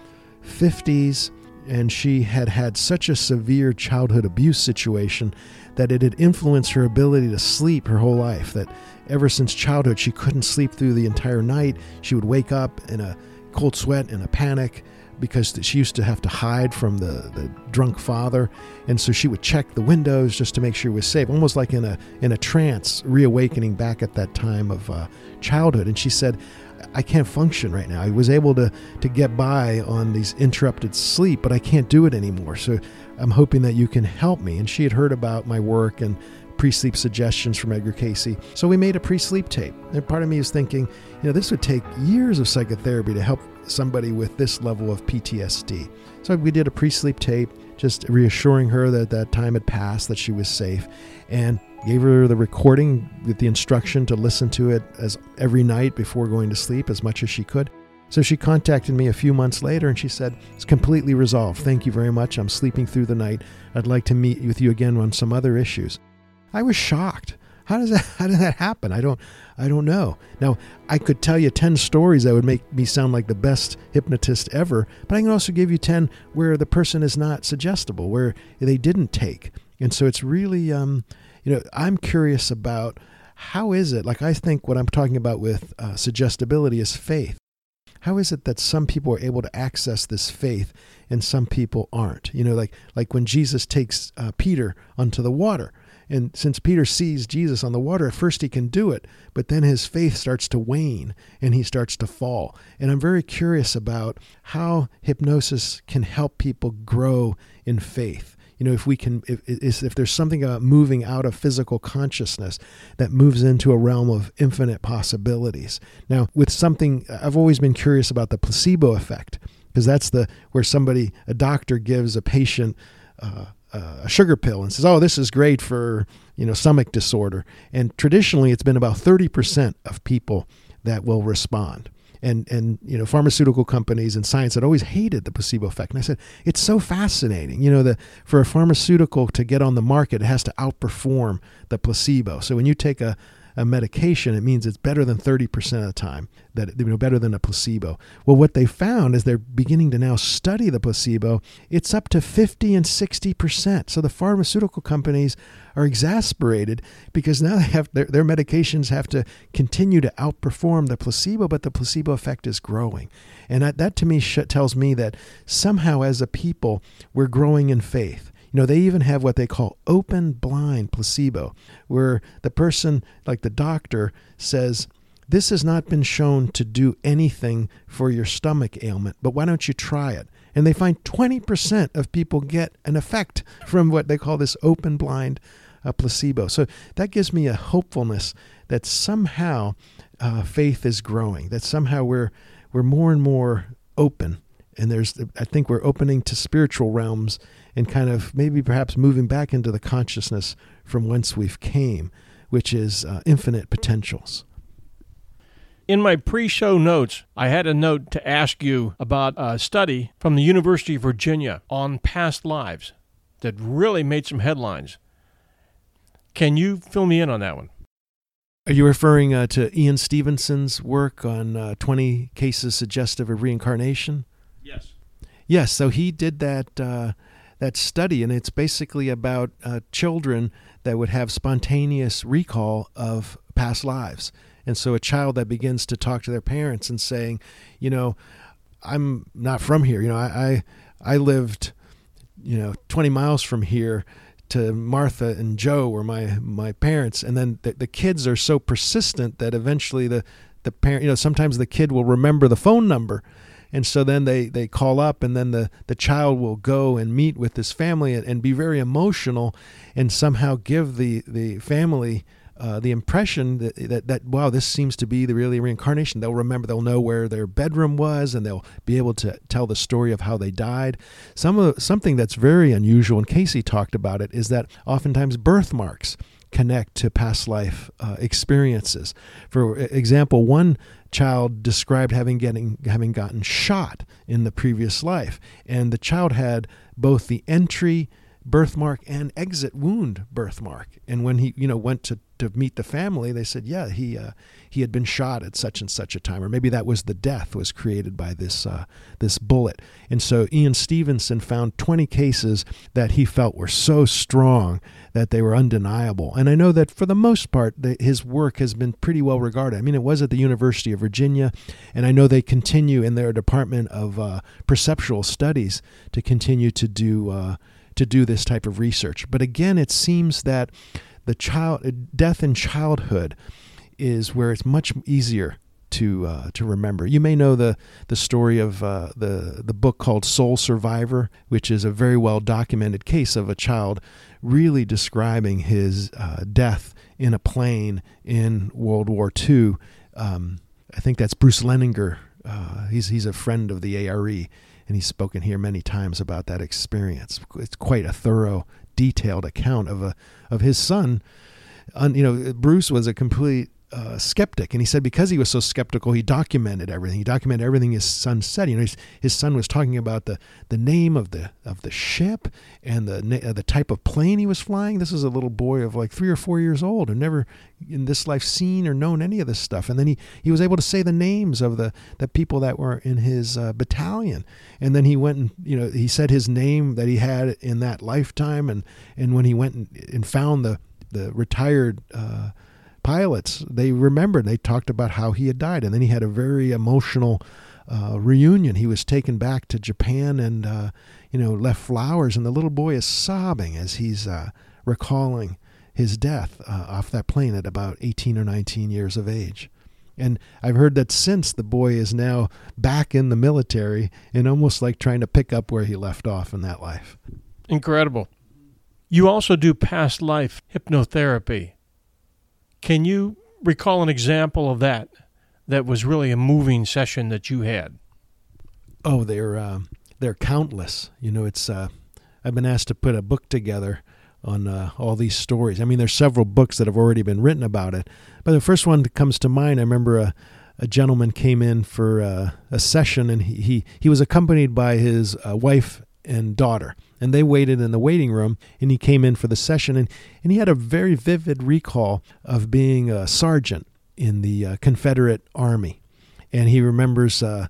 S2: 50s and she had had such a severe childhood abuse situation that it had influenced her ability to sleep her whole life. That ever since childhood, she couldn't sleep through the entire night. She would wake up in a cold sweat and a panic because she used to have to hide from the, the drunk father and so she would check the windows just to make sure he was safe almost like in a in a trance reawakening back at that time of uh, childhood and she said I can't function right now. I was able to to get by on these interrupted sleep, but I can't do it anymore. So I'm hoping that you can help me. And she had heard about my work and pre-sleep suggestions from Edgar Cayce. So we made a pre-sleep tape. And part of me is thinking, you know, this would take years of psychotherapy to help somebody with this level of PTSD. So we did a pre-sleep tape, just reassuring her that that time had passed, that she was safe, and gave her the recording with the instruction to listen to it as every night before going to sleep as much as she could. So she contacted me a few months later and she said, It's completely resolved. Thank you very much. I'm sleeping through the night. I'd like to meet with you again on some other issues. I was shocked. How does that (laughs) how did that happen? I don't I don't know. Now, I could tell you 10 stories that would make me sound like the best hypnotist ever, but I can also give you 10 where the person is not suggestible, where they didn't take. And so it's really um, you know, I'm curious about how is it? Like I think what I'm talking about with uh, suggestibility is faith. how is it that some people are able to access this faith and some people aren't? You know, like like when Jesus takes uh, Peter onto the water. And since Peter sees Jesus on the water, at first he can do it, but then his faith starts to wane and he starts to fall. And I'm very curious about how hypnosis can help people grow in faith you know if we can if, if there's something about moving out of physical consciousness that moves into a realm of infinite possibilities now with something i've always been curious about the placebo effect because that's the where somebody a doctor gives a patient uh, a sugar pill and says oh this is great for you know stomach disorder and traditionally it's been about 30% of people that will respond and and you know pharmaceutical companies and science had always hated the placebo effect. And I said it's so fascinating. You know, that for a pharmaceutical to get on the market, it has to outperform the placebo. So when you take a a medication, it means it's better than 30% of the time, that you know, better than a placebo. Well, what they found is they're beginning to now study the placebo. It's up to 50 and 60%. So the pharmaceutical companies are exasperated because now they have their, their medications have to continue to outperform the placebo, but the placebo effect is growing. And that, that to me sh- tells me that somehow as a people, we're growing in faith you know, they even have what they call open blind placebo, where the person, like the doctor, says, This has not been shown to do anything for your stomach ailment, but why don't you try it? And they find 20% of people get an effect from what they call this open blind uh, placebo. So that gives me a hopefulness that somehow uh, faith is growing, that somehow we're, we're more and more open. And there's, I think we're opening to spiritual realms and kind of maybe perhaps moving back into the consciousness from whence we've came, which is uh, infinite potentials.
S1: In my pre show notes, I had a note to ask you about a study from the University of Virginia on past lives that really made some headlines. Can you fill me in on that one?
S2: Are you referring uh, to Ian Stevenson's work on uh, 20 cases suggestive of reincarnation?
S1: Yes.
S2: Yes, so he did that uh, that study, and it's basically about uh, children that would have spontaneous recall of past lives. And so a child that begins to talk to their parents and saying, you know, I'm not from here. You know, I I, I lived, you know, 20 miles from here to Martha and Joe were my my parents, and then the, the kids are so persistent that eventually the the parent, you know, sometimes the kid will remember the phone number and so then they, they call up and then the, the child will go and meet with this family and, and be very emotional and somehow give the, the family uh, the impression that, that, that wow this seems to be the really reincarnation. They'll remember they'll know where their bedroom was and they'll be able to tell the story of how they died. Some of something that's very unusual and cayce talked about it is that oftentimes birthmarks connect to past life uh, experiences. For example one child described having getting having gotten shot in the previous life. And the child had both the entry birthmark and exit wound birthmark. And when he you know went to to meet the family they said yeah he uh, he had been shot at such and such a time or maybe that was the death was created by this uh, this bullet. And so Ian Stevenson found 20 cases that he felt were so strong that they were undeniable. And I know that for the most part the, his work has been pretty well regarded. I mean it was at the University of Virginia and I know they continue in their department of uh, perceptual studies to continue to do uh, to do this type of research. But again, it seems that the child death in childhood is where it's much easier to uh, to remember. You may know the the story of uh, the the book called Soul Survivor, which is a very well documented case of a child really describing his uh, death in a plane in World War II. Um, I think that's Bruce Leininger. Uh, he's he's a friend of the ARE, and he's spoken here many times about that experience. It's quite a thorough, detailed account of a of his son. you know, Bruce was a complete uh, skeptic, and he said because he was so skeptical, he documented everything. He documented everything his son said. You know, his, his son was talking about the, the name of the of the ship and the uh, the type of plane he was flying. This is a little boy of like three or four years old, and never in this life seen or known any of this stuff. And then he, he was able to say the names of the the people that were in his uh, battalion. And then he went and you know he said his name that he had in that lifetime. And and when he went and, and found the the retired uh, pilots, they remembered, they talked about how he had died. And then he had a very emotional uh, reunion. He was taken back to Japan and, uh, you know, left flowers, and the little boy is sobbing as he's uh, recalling his death uh, off that plane at about 18 or 19 years of age. And I've heard that since the boy is now back in the military and almost like trying to pick up where he left off in that life.
S1: Incredible. You also do past life hypnotherapy. Can you recall an example of that that was really a moving session that you had?
S2: Oh, they're uh, they're countless. You know, it's uh, I've been asked to put a book together on uh, all these stories. I mean, there's several books that have already been written about it, but the first one that comes to mind, I remember a, a gentleman came in for uh, a session, and he, he he was accompanied by his uh, wife and daughter, and they waited in the waiting room, and he came in for the session, and and he had a very vivid recall of being a sergeant in the uh, Confederate Army, and he remembers uh,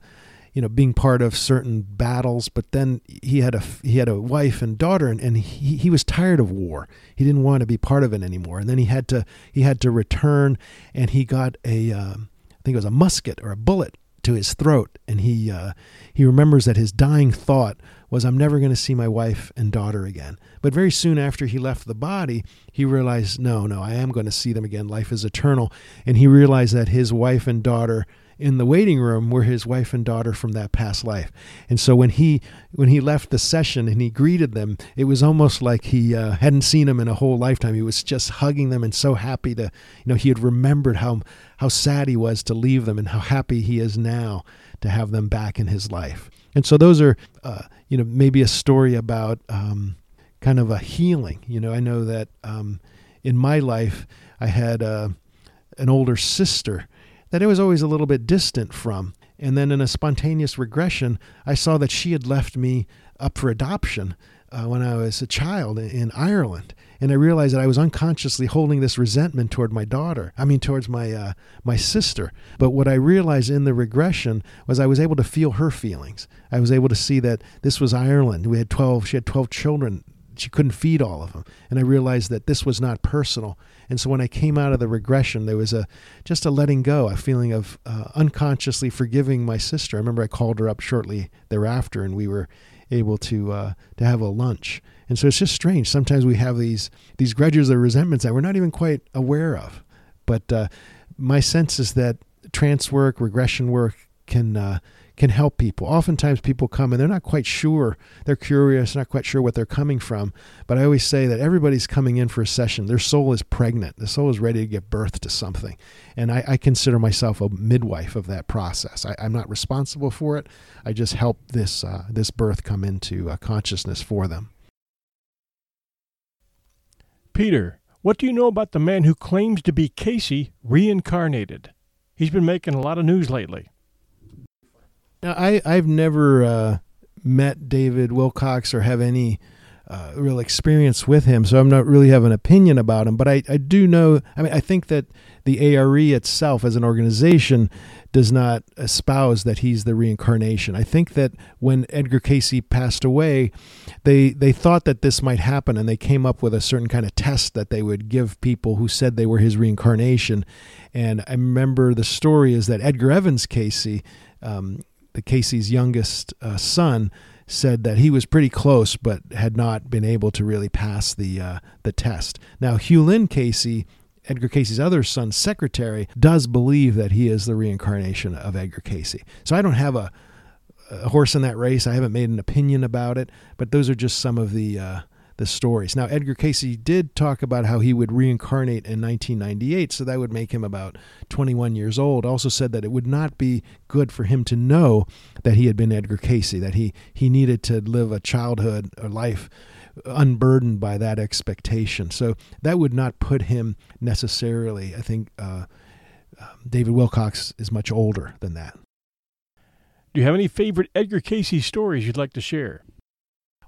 S2: you know being part of certain battles but then he had a he had a wife and daughter and, and he, he was tired of war. He didn't want to be part of it anymore. And then he had to he had to return and he got a um, I think it was a musket or a bullet to his throat and he uh, he remembers that his dying thought was I'm never going to see my wife and daughter again. But very soon after he left the body he realized no no I am going to see them again. Life is eternal. And he realized that his wife and daughter in the waiting room were his wife and daughter from that past life. And so when he when he left the session and he greeted them, it was almost like he uh, hadn't seen them in a whole lifetime. He was just hugging them and so happy to, you know, he had remembered how how sad he was to leave them and how happy he is now to have them back in his life. And so those are, uh, you know, maybe a story about um, kind of a healing. You know, I know that um, in my life I had uh, an older sister that I was always a little bit distant from. And then in a spontaneous regression, I saw that she had left me up for adoption uh, when I was a child in Ireland. And I realized that I was unconsciously holding this resentment toward my daughter. I mean, towards my uh, my sister. But what I realized in the regression was I was able to feel her feelings. I was able to see that this was Ireland. We had twelve. She had twelve children she couldn't feed all of them. And I realized that this was not personal. And so when I came out of the regression, there was a just a letting go, a feeling of uh, unconsciously forgiving my sister. I remember I called her up shortly thereafter, and we were able to uh, to have a lunch. And so it's just strange. Sometimes we have these these grudges or resentments that we're not even quite aware of. But uh, my sense is that trance work, regression work can uh, can help people. Oftentimes people come and they're not quite sure. They're curious, not quite sure what they're coming from. But I always say that everybody's coming in for a session. Their soul is pregnant. The soul is ready to give birth to something. And I, I consider myself a midwife of that process. I, am not responsible for it. I just help this, uh, this birth come into uh, consciousness for them.
S1: Peter, what do you know about the man who claims to be Cayce reincarnated? He's been making a lot of news lately.
S2: Now, I I've never uh, met David Wilcock or have any uh, real experience with him, so I'm not really have an opinion about him. But I, I do know. I mean, I think that the ARE itself as an organization does not espouse that he's the reincarnation. I think that when Edgar Cayce passed away, they they thought that this might happen, and they came up with a certain kind of test that they would give people who said they were his reincarnation. And I remember the story is that Edgar Evans Cayce Um, the Cayce's youngest uh, son, said that he was pretty close, but had not been able to really pass the uh, the test. Now, Hugh Lynn Cayce, Edgar Cayce's other son's secretary, does believe that he is the reincarnation of Edgar Cayce. So I don't have a, a horse in that race. I haven't made an opinion about it, but those are just some of the uh, the stories. Now, Edgar Cayce did talk about how he would reincarnate in 1998, so that would make him about 21 years old. Also said that it would not be good for him to know that he had been Edgar Cayce, that he, he needed to live a childhood, a life unburdened by that expectation. So that would not put him necessarily, I think, uh, um, David Wilcock is much older than that.
S1: Do you have any favorite Edgar Cayce stories you'd like to share?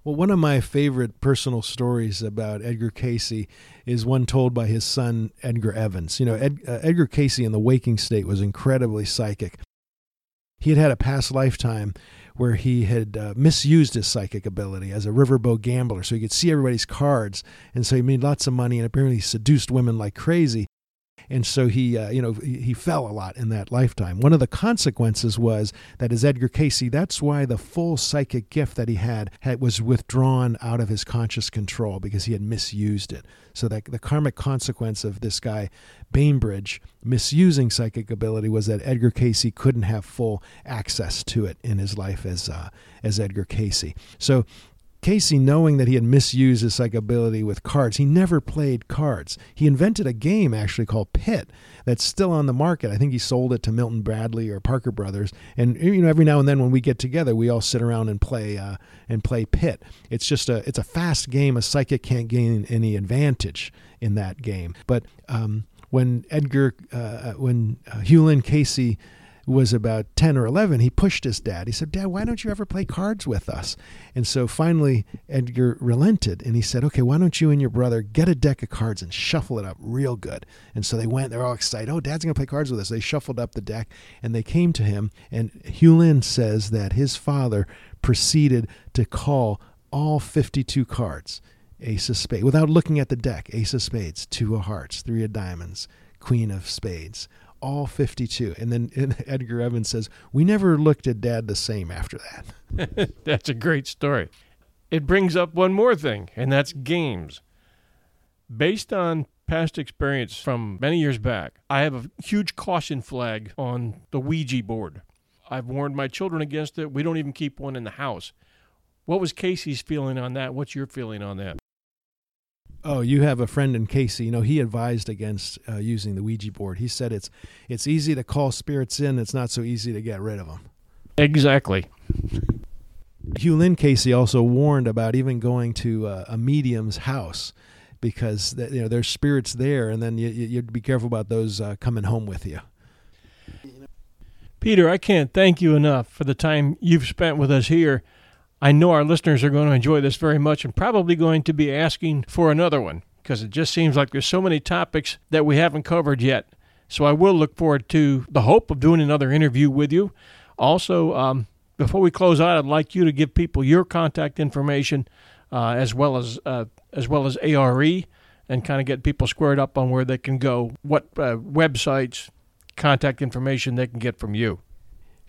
S2: Well, one of my favorite personal stories about Edgar Cayce is one told by his son Edgar Evans. You know, Ed, uh, Edgar Cayce in the waking state was incredibly psychic. He had had a past lifetime where he had uh, misused his psychic ability as a riverboat gambler, so he could see everybody's cards, and so he made lots of money and apparently seduced women like crazy. And so he uh, you know he, fell a lot in that lifetime. One of the consequences was that as edgar cayce that's why the full psychic gift that he had, had was withdrawn out of his conscious control because he had misused it. So that the karmic consequence of this guy bainbridge misusing psychic ability was that edgar cayce couldn't have full access to it in his life as uh, as edgar cayce so Cayce, knowing that he had misused his psychic ability with cards, he never played cards. He invented a game actually called Pit that's still on the market. I think he sold it to Milton Bradley or Parker Brothers. And you know, every now and then when we get together, we all sit around and play uh, and play Pit. It's just a it's a fast game. A psychic can't gain any advantage in that game. But um, when Edgar, uh, uh when uh, Lynn Cayce was about 10 or 11, he pushed his dad. He said, Dad, why don't you ever play cards with us? And so finally, Edgar relented and he said, Okay, why don't you and your brother get a deck of cards and shuffle it up real good? And so they went, they're all excited. Oh, Dad's going to play cards with us. They shuffled up the deck and they came to him. And Lynn says that his father proceeded to call all 52 cards ace of spades without looking at the deck ace of spades two of hearts three of diamonds queen of spades all 52. And then and (laughs) Edgar Evans says, We never looked at dad the same after
S1: that. (laughs) (laughs) that's a great story. It brings up one more thing, and that's games. Based on past experience from many years back, I have a huge caution flag on the Ouija board. I've warned my children against it. We don't even keep one in the house. What was Cayce's feeling on that? What's your feeling on that?
S2: Oh, you have a friend in Cayce. You know, he advised against uh, using the Ouija board. He said it's it's easy to call spirits in. It's not so easy to get rid of them.
S1: Exactly.
S2: Hugh Lynn Cayce also warned about even going to uh, a medium's house because you know there's spirits there, and then you, you'd be careful about those uh, coming home with you.
S1: Peter, I can't thank you enough for the time you've spent with us here I know our listeners are going to enjoy this very much and probably going to be asking for another one because it just seems like there's so many topics that we haven't covered yet. So I will look forward to the hope of doing another interview with you. Also, um, before we close out, I'd like you to give people your contact information uh, as well as uh, as well as ARE and kind of get people squared up on where they can go, what uh, websites, contact information they can get from you.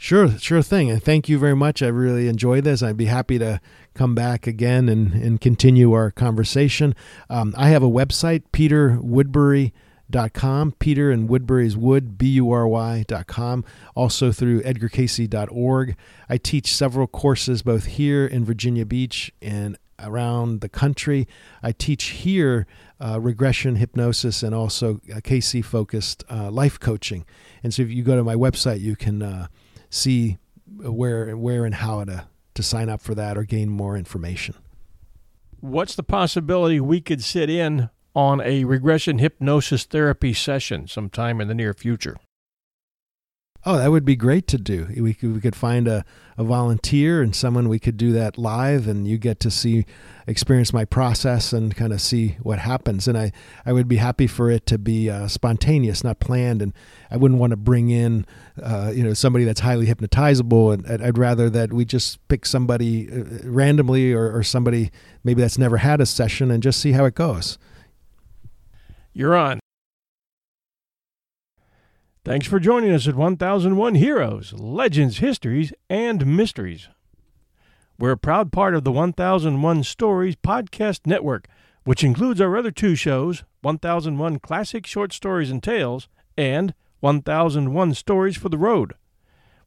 S2: Sure, sure thing. And thank you very much. I really enjoyed this. I'd be happy to come back again and, and continue our conversation. Um, I have a website, peterwoodbury.com. Peter and Woodbury's Wood, B U R Y.com. Also through edgarcayce.org. I teach several courses both here in Virginia Beach and around the country. I teach here uh, regression hypnosis and also Cayce focused uh, life coaching. And so if you go to my website, you can. See where where and how to to sign up for that or gain more information.
S1: What's the possibility we could sit in on a regression hypnosis therapy session sometime in the near future?
S2: Oh, that would be great to do. We could, we could find a, a volunteer and someone we could do that live, and you get to see, experience my process and kind of see what happens. And I, I would be happy for it to be uh, spontaneous, not planned. And I wouldn't want to bring in, uh, you know, somebody that's highly hypnotizable. And I'd rather that we just pick somebody uh, randomly or, or somebody maybe that's never had a session and just see how it goes.
S1: You're on. Thanks for joining us at 1001 Heroes, Legends, Histories, and Mysteries. We're a proud part of the 1001 Stories podcast network, which includes our other two shows 1001 Classic Short Stories and Tales and 1001 Stories for the Road.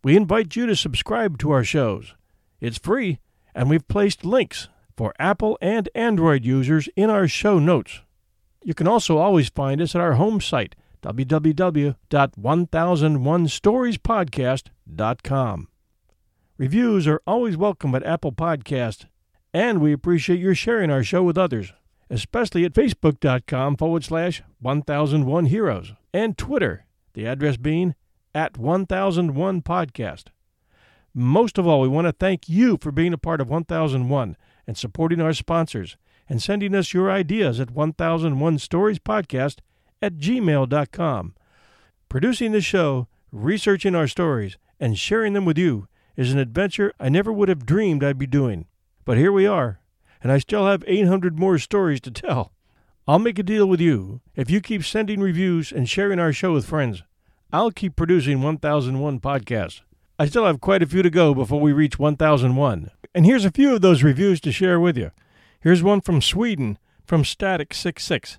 S1: We invite you to subscribe to our shows. It's free, and we've placed links for Apple and Android users in our show notes. You can also always find us at our home site www.1001storiespodcast.com. Reviews are always welcome at Apple Podcast, and we appreciate your sharing our show with others, especially at facebook.com forward slash 1001 Heroes and Twitter, the address being at 1001 Podcast. Most of all, we want to thank you for being a part of 1001 and supporting our sponsors and sending us your ideas at 1001 Stories Podcast at gmail.com. Producing this show, researching our stories, and sharing them with you is an adventure I never would have dreamed I'd be doing. But here we are, and I still have 800 more stories to tell. I'll make a deal with you. If you keep sending reviews and sharing our show with friends, I'll keep producing 1001 podcasts. I still have quite a few to go before we reach 1001. And here's a few of those reviews to share with you. Here's one from Sweden from Static66.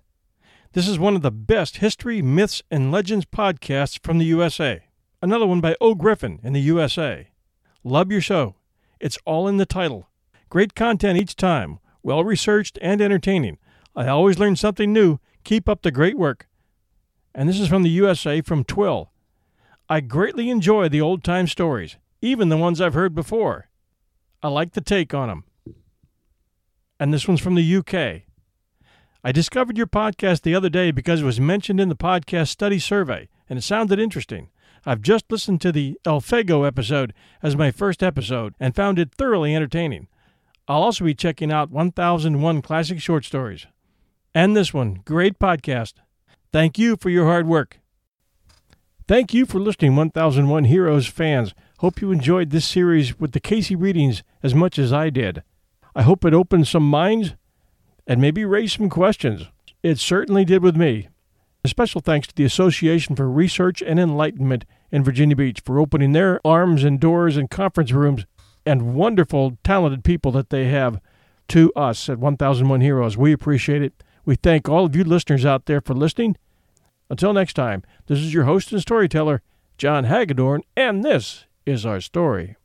S1: This is one of the best history, myths, and legends podcasts from the USA. Another one by O. Griffin in the USA. Love your show. It's all in the title. Great content each time, well researched and entertaining. I always learn something new. Keep up the great work. And this is from the USA from Twill. I greatly enjoy the old time stories, even the ones I've heard before. I like the take on them. And this one's from the UK. I discovered your podcast the other day because it was mentioned in the podcast study survey, and it sounded interesting. I've just listened to the El Fago episode as my first episode and found it thoroughly entertaining. I'll also be checking out 1001 Classic Short Stories. And this one, great podcast. Thank you for your hard work. Thank you for listening, 1001 Heroes fans. Hope you enjoyed this series with the Cayce readings as much as I did. I hope it opened some minds and maybe raise some questions. It certainly did with me. A special thanks to the Association for Research and Enlightenment in Virginia Beach for opening their arms and doors and conference rooms and wonderful, talented people that they have to us at 1001 Heroes. We appreciate it. We thank all of you listeners out there for listening. Until next time, this is your host and storyteller, John Hagedorn, and this is our story.